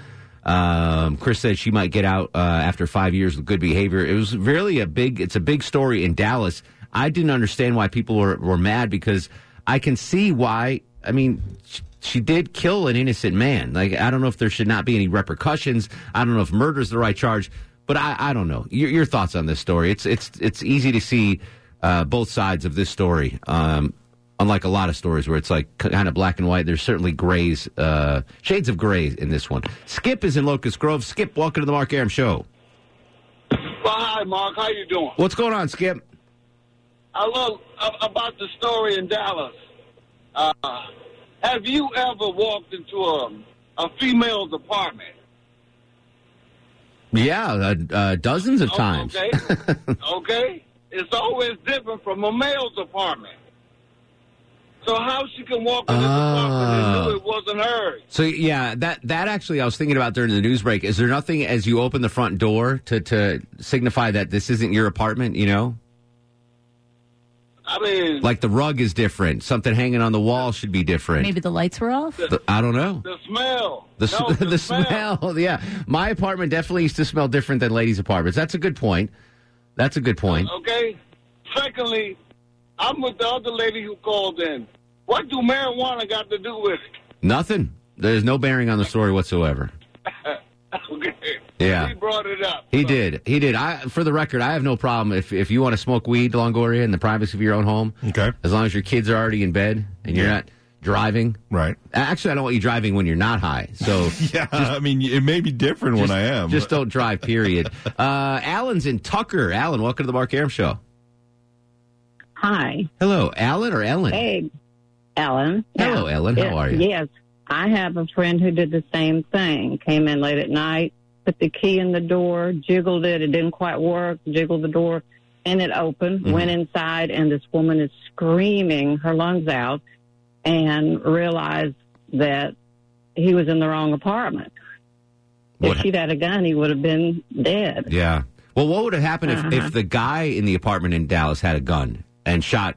Um, Chris said she might get out uh, after five years with good behavior. It was really a big. It's a big story in Dallas. I didn't understand why people were, were mad because I can see why. I mean, sh- she did kill an innocent man. Like I don't know if there should not be any repercussions. I don't know if murder is the right charge, but I, I don't know. Your, your thoughts on this story? It's it's it's easy to see uh, both sides of this story. Um, unlike a lot of stories where it's like kind of black and white, there's certainly grays, uh, shades of gray in this one. Skip is in Locust Grove. Skip, welcome to the Mark Arum Show. Well, hi, Mark. How you doing? What's going on, Skip? I love uh, about the story in Dallas. Uh, have you ever walked into a, a female's apartment? Yeah, uh, uh, dozens of Oh, times. Okay. okay. It's always different from a male's apartment. So how she can walk in this apartment and knew ah. it wasn't her? So yeah, that that actually I was thinking about during the news break. Is there nothing as you open the front door to to signify that this isn't your apartment? You know, I mean, like the rug is different. Something hanging on the wall should be different. Maybe the lights were off. The- I don't know. the smell. The, No, the, smell. Yeah, my apartment definitely used to smell different than ladies' apartments. That's a good point. That's a good point. Okay. Secondly, I'm with the other lady who called in. What do marijuana got to do with it? Nothing. There's no bearing on the story whatsoever. okay. Yeah. He brought it up. He did. He did. I, for the record, I have no problem if if you want to smoke weed, Longoria, in the privacy of your own home. Okay. As long as your kids are already in bed and you're Yeah. not driving. Right. Actually, I don't want you driving when you're not high. So yeah, I mean, it may be different when I am. Just don't drive. Period. uh, Alan's in Tucker. Alan, welcome to the Mark Arum Show. Hi. Hello, Alan or Ellen? Hey, Ellen. Hello, Ellen. How Yeah, are you? Yes. I have a friend who did the same thing. Came in late at night, put the key in the door, jiggled it. It didn't quite work. Jiggled the door, and it opened. Mm-hmm. Went inside, and this woman is screaming her lungs out, and realized that he was in the wrong apartment. What- if she'd had a gun, he would have been dead. Yeah. Well, what would have happened if, Uh-huh. if the guy in the apartment in Dallas had a gun and shot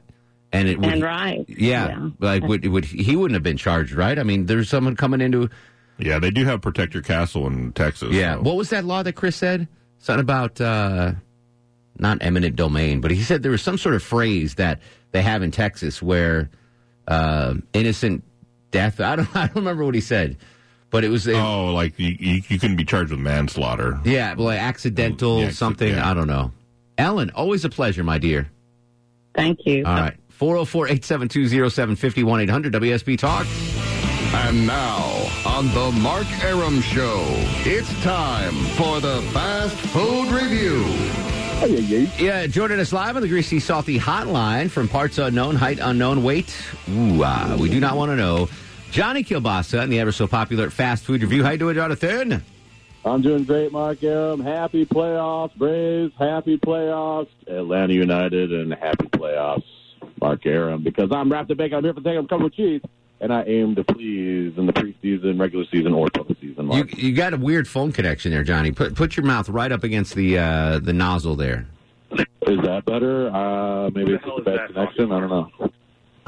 and it would And right. Yeah, Yeah. like would would he wouldn't have been charged, right? I mean, there's someone coming into Yeah, they do have Protect Your Castle in Texas. Yeah. so- What was that law that Chris said? Something about uh, not eminent domain, but he said there was some sort of phrase that they have in Texas where uh, innocent death. I don't. I don't remember what he said, but it was. oh, like you, you, you couldn't be charged with manslaughter. Yeah, well, like accidental Yeah, something. yeah. I don't know. Ellen, always a pleasure, my dear. Thank you. All right. 404 872 0750 1 800 WSB Talk. And now, on the Mark Arum Show, it's time for the Fast Food Review. Yeah, joining us live on the Greasy Salty Hotline from parts unknown, height unknown, weight. Ooh, uh, we do not want to know. Johnny Kilbasa and the ever so popular Fast Food Review. How you doing, Jonathan? I'm doing great, Mark Arum. Happy playoffs, Braves. Happy playoffs, Atlanta United, and happy playoffs, Mark Arum. Because I'm wrapped in bacon. I'm here for the take. I'm covered with cheese, and I aim to please in the preseason, regular season, or postseason. You, Mark. you got a weird phone connection there, Johnny. Put put your mouth right up against the uh, the nozzle there. Is that better? Uh, maybe it's just a bad connection. I don't know.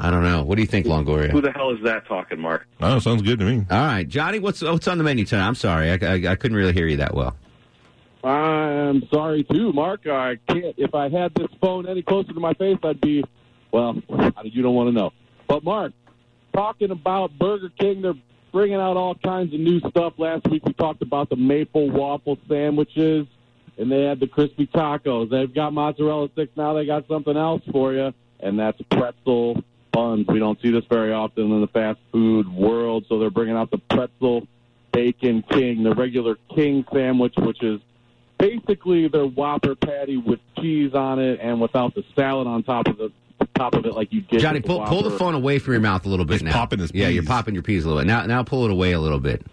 I don't know. What do you think, Longoria? Who the hell is that talking, Mark? Oh, sounds good to me. All right, Johnny. What's what's on the menu tonight? I'm sorry, I, I, I couldn't really hear you that well. I'm sorry too, Mark. I can't. If I had this phone any closer to my face, I'd be. Well, you don't want to know. But Mark, talking about Burger King, they're bringing out all kinds of new stuff. Last week we talked about the maple waffle sandwiches, and they had the crispy tacos. They've got mozzarella sticks now. They got something else for you, and that's pretzel buns. We don't see this very often in the fast food world, so they're bringing out the pretzel bacon king, the regular king sandwich, which is basically their Whopper patty with cheese on it and without the salad on top of the top of it, like you get. Johnny, pull pull the phone away from your mouth a little bit He's now. popping his yeah, you're popping your peas a little bit. Now now pull it away a little bit.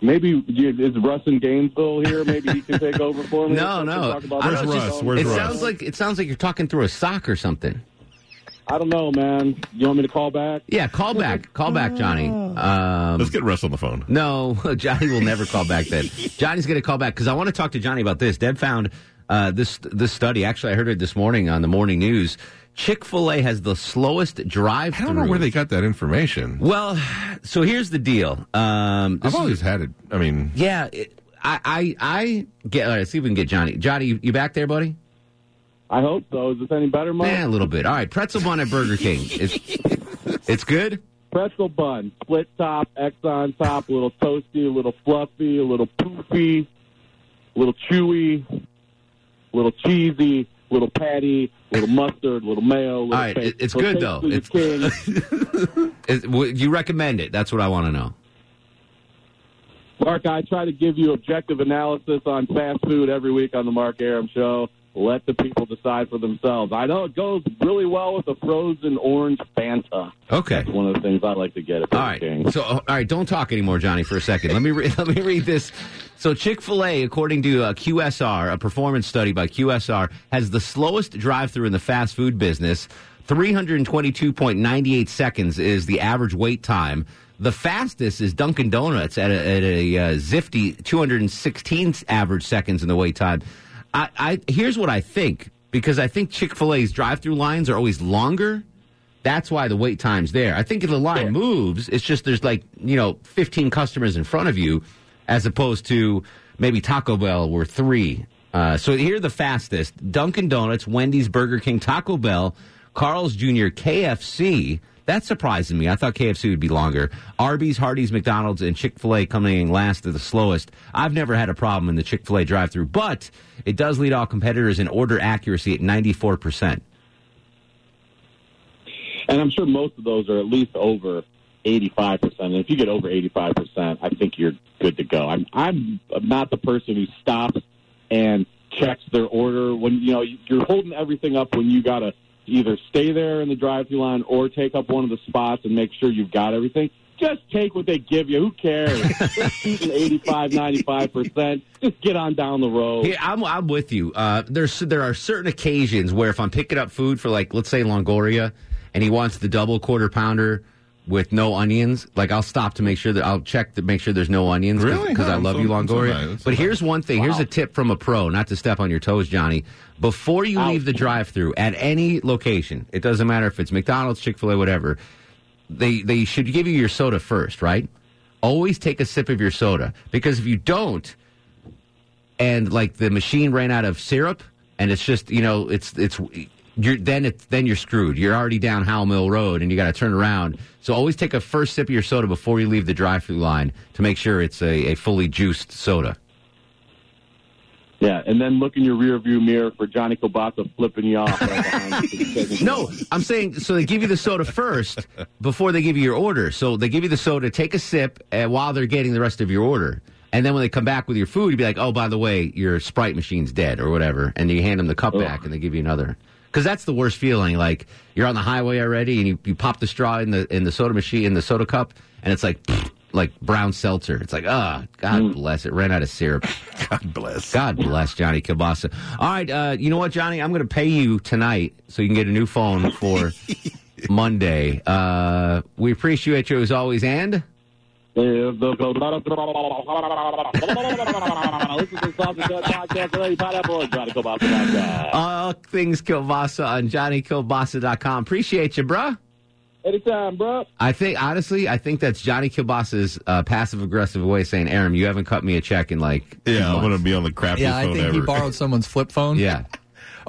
Maybe is Russ in Gainesville here? Maybe he can take over for me. No, no. talk about I this don't know, on just- the phone? it sounds like it sounds like you're talking through a sock or something. I don't know, man. You want me to call back? Yeah, call back. Call back, Johnny. Um, Let's get Russ on the phone. No, Johnny will never call back then. Johnny's going to call back because I want to talk to Johnny about this. Deb found uh, this this study. Actually, I heard it this morning on the morning news. Chick Fil A has the slowest drive. I don't know where they got that information. Well, so here's the deal. Um, I've always had it. I mean, yeah, it, I, I I get. All right, see if we can get Johnny. Johnny, you, you back there, buddy? I hope so. Is this any better, Mark? Yeah, a little bit. All right, pretzel bun at Burger King. It's it's good. pretzel bun, split top, X on top, a little toasty, a little fluffy, a little poofy, a little chewy, a little cheesy, a little patty, a little mustard, a little mayo. A little All right, it's so good though. It's, would you recommend it? That's what I want to know. Mark, I try to give you objective analysis on fast food every week on the Mark Arum Show. Let the people decide for themselves. I know it goes really well with a frozen orange Fanta. Okay. That's one of the things I like to get at All right. King. So, all right, don't talk anymore, Johnny, for a second. Let me re- let me read this. So, Chick Fil A, according to uh, QSR, a performance study by QSR, has the slowest drive-through in the fast food business. 322.98 seconds is the average wait time. The fastest is Dunkin' Donuts at a, at a uh, zifty 216 average seconds in the wait time. I, I here's what I think because I think Chick Fil A's drive-through lines are always longer. That's why the wait time's there. I think if the line moves, it's just there's like, you know, 15 customers in front of you as opposed to maybe Taco Bell were three. Uh, so here are the fastest Dunkin' Donuts, Wendy's, Burger King, Taco Bell, Carl's Jr., KFC. That surprised me. I thought KFC would be longer. Arby's, Hardee's, McDonald's, and Chick fil A coming in last are the slowest. I've never had a problem in the Chick fil A drive through, but it does lead all competitors in order accuracy at 94%. And I'm sure most of those are at least over 85%. And if you get over 85%, I think you're good to go. I'm, I'm not the person who stops and checks their order when, you know, you're holding everything up when you got to either stay there in the drive-through line or take up one of the spots and make sure you've got everything. Just take what they give you. Who cares? Just shooting 85, 95%. Just get on down the road. Yeah, I'm, I'm with you. Uh, there's there are certain occasions where if I'm picking up food for like let's say Longoria, and he wants the double quarter pounder with no onions, like I'll stop to make sure that I'll check to make sure there's no onions Really? because I love so- you so Longoria. nice. That's but so here's one thing. Here's a tip from a pro, not to step on your toes, Johnny. Before you leave the drive-through at any location, it doesn't matter if it's McDonald's, Chick Fil A, whatever. They they should give you your soda first, right? Always take a sip of your soda because if you don't, and like the machine ran out of syrup, and it's just you know it's it's you're then it's then you're screwed. You're already down Howell Mill Road, and you got to turn around. So always take a first sip of your soda before you leave the drive-through line to make sure it's a, a fully juiced soda. Yeah, and then look in your rearview mirror for Johnny Kobasa flipping you off. Right behind you. No, I'm saying so they give you the soda first before they give you your order. So they give you the soda, take a sip uh, while they're getting the rest of your order. And then when they come back with your food, you'd be like, oh, by the way, your Sprite machine's dead or whatever. And you hand them the cup back and they give you another. Because that's the worst feeling. Like you're on the highway already and you, you pop the straw in the in the soda machine, in the soda cup, and it's like, like brown seltzer. It's like, ah, God bless it. Ran out of syrup. God bless. God bless Johnny Kilbasa. All right, uh, you know what, Johnny? I'm going to pay you tonight so you can get a new phone for Monday. Uh, we appreciate you as always, and all things Kilbasa on JohnnyKilbasa.com. Appreciate you, bruh. Anytime, bro. I think honestly, I think that's Johnny Kilbasa's uh, passive aggressive way of saying, "Aaron, you haven't cut me a check in like Yeah, I'm going to be on the crappiest Yeah, I phone think ever. he borrowed someone's flip phone. Yeah.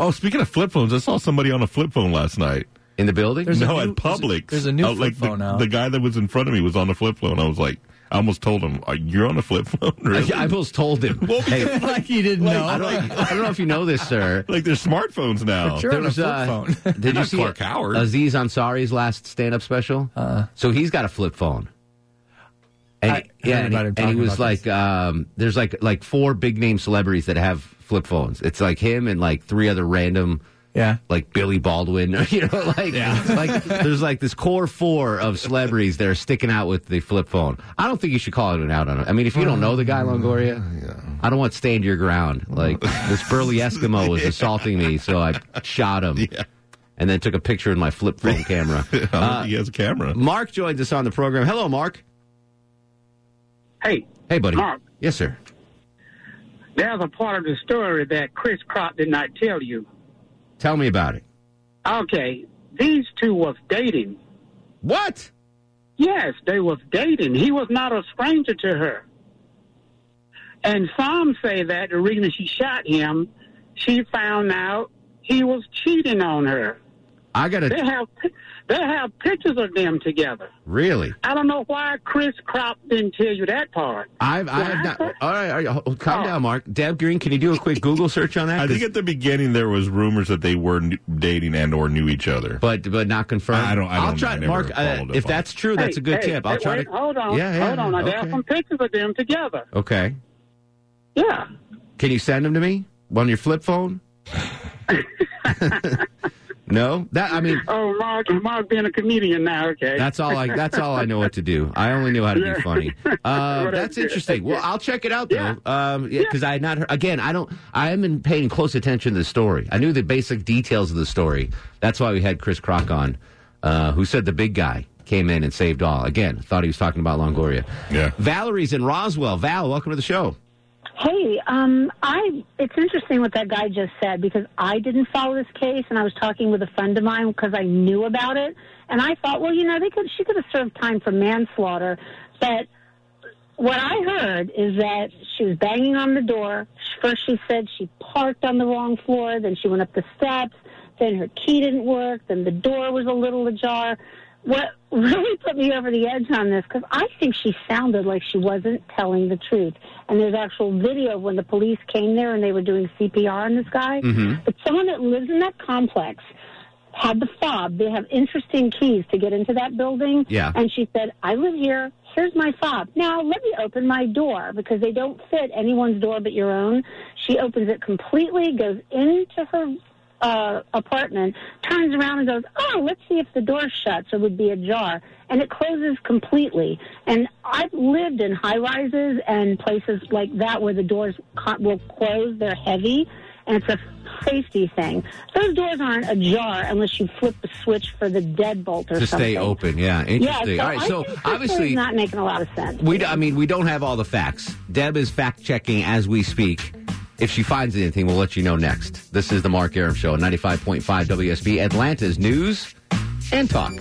Oh, speaking of flip phones, I saw somebody on a flip phone last night. In the building? There's a no, new- at there's a- Publix. there's a new Uh, flip like the, phone out. The guy that was in front of me was on a flip phone. I was like, I almost told him, "You're on a flip phone." Really? I, I almost told him. hey, like he didn't know. I don't, I don't know if you know this, sir. like there's smartphones now. But you're on a flip uh, phone. Did you see Clark Howard. Aziz Ansari's last stand-up special? Uh, so he's got a flip phone. And, I yeah, and, he, and he was like, um, there's like like four big name celebrities that have flip phones. It's like him and like three other random, yeah, like Billy Baldwin, or, you know, like like there's like this core four of celebrities that are sticking out with the flip phone. I don't think you should call anyone out on it. I mean, if you don't know the guy Longoria, I don't want to stand your ground. Like this burly Eskimo was assaulting me, so I shot him. And then took a picture in my flip phone camera. I don't Uh, think he has a camera. Mark joins us on the program. Hello, Mark. Hey, Hey, buddy. Mark. Yes, sir. there's a part of the story that Chris Crop did not tell you. Tell me about it. Okay, these two was dating. What? Yes, they was dating. He was not a stranger to her. And some say that the reason she shot him, she found out he was cheating on her. I gotta They have they have pictures of them together. really. I don't know why Chris Crop didn't tell you that part. I've I have not. All right, all right hold- calm down, Mark. Deb Green, can you do a quick Google search on that? I think at the beginning there was rumors that they were dating and or knew each other, but but not confirmed. I don't. I I'll try, I Mark. Uh, if that's true, that's Hey, a good hey, tip. I'll hey, try wait, to. Hold on. Yeah, yeah. Hold on. Now, There okay. are some pictures of them together. Okay. Yeah. Can you send them to me on your flip phone? no, that I mean Oh, Mark, Mark being a comedian now. Okay. that's all I that's all I know what to do. I only knew how to Yeah. be funny. Uh, that's that's interesting. Well, I'll check it out though. Yeah. Um, yeah, because I had not heard. Again, I don't. I am in paying close attention to the story. I knew the basic details of the story. That's why we had Chris Krok on, uh, who said the big guy came in and saved all. Again, thought he was talking about Longoria. Yeah. Valerie's in Roswell. Val, welcome to the show. Hey, um, I it's interesting what that guy just said because I didn't follow this case, and I was talking with a friend of mine because I knew about it, and I thought, well, you know, they could she could have served time for manslaughter, but what I heard is that she was banging on the door. First, she said she parked on the wrong floor. Then she went up the steps. Then her key didn't work. Then the door was a little ajar. What really put me over the edge on this, because I think she sounded like she wasn't telling the truth. And there's actual video of when the police came there and they were doing CPR on this guy. Mhm. But someone that lives in that complex had the fob. They have interesting keys to get into that building. Yeah. And she said, I live here. Here's my fob. Now let me open my door because they don't fit anyone's door but your own. She opens it completely, goes into her uh, apartment, turns around and goes, Oh, let's see if the door shuts. It would be ajar. And it closes completely. And I've lived in high rises and places like that where the doors will close. They're heavy. And it's a safety thing. Those doors aren't ajar unless you flip the switch for the deadbolt or to something. stay open. Yeah, Yeah, interesting. so All right, I so obviously not making a lot of sense. we. I mean, we don't have all the facts. Deb is fact checking as we speak. If she finds anything, we'll let you know next. This is the Mark Arum Show, ninety five point five WSB, Atlanta's news and talk.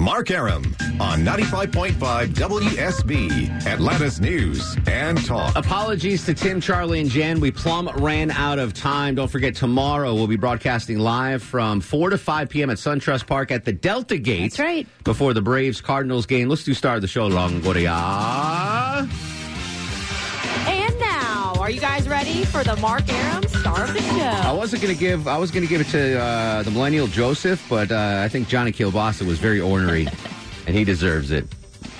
Mark Arum on 95.5 WSB, Atlanta's News and Talk. Apologies to Tim, Charlie, and Jen. We plumb ran out of time. Don't forget, tomorrow we'll be broadcasting live from 4 to 5 p.m. at SunTrust Park at the Delta Gate. That's right. Before the Braves Cardinals game. Let's do start of the show, Longoria. Are you guys ready for the Mark Arum star of the show? I wasn't gonna give. I was gonna give it to uh, the millennial Joseph, but uh, I think Johnny Kilbasa was very ornery, and he deserves it.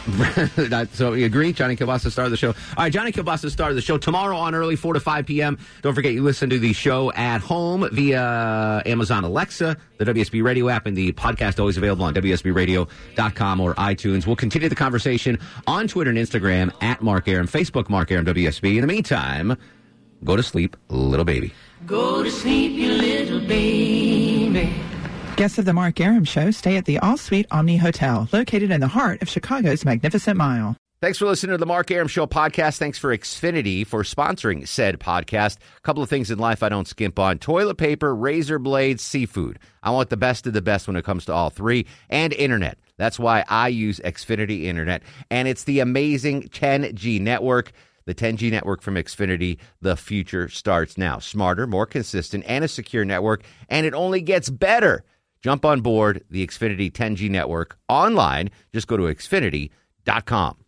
So we agree, Johnny Kilbasa, star of the show. All right, Johnny Kilbasa, star of the show tomorrow on early four to five p.m. Don't forget you listen to the show at home via Amazon Alexa, the WSB Radio app, and the podcast always available on WSBRadio.com or iTunes. We'll continue the conversation on Twitter and Instagram at Mark Arum, Facebook Mark Arum WSB. In the meantime, go to sleep, little baby. Go to sleep, you little baby. Guests of the Mark Arum Show stay at the All Suite Omni Hotel, located in the heart of Chicago's Magnificent Mile. Thanks for listening to the Mark Arum Show podcast. Thanks for Xfinity for sponsoring said podcast. A couple of things in life I don't skimp on toilet paper, razor blades, seafood. I want the best of the best when it comes to all three, and internet. That's why I use Xfinity Internet, and it's the amazing 10G network. The 10G network from Xfinity, the future starts now. Smarter, more consistent, and a secure network, and it only gets better. Jump on board the Xfinity 10G network online. Just go to xfinity.com.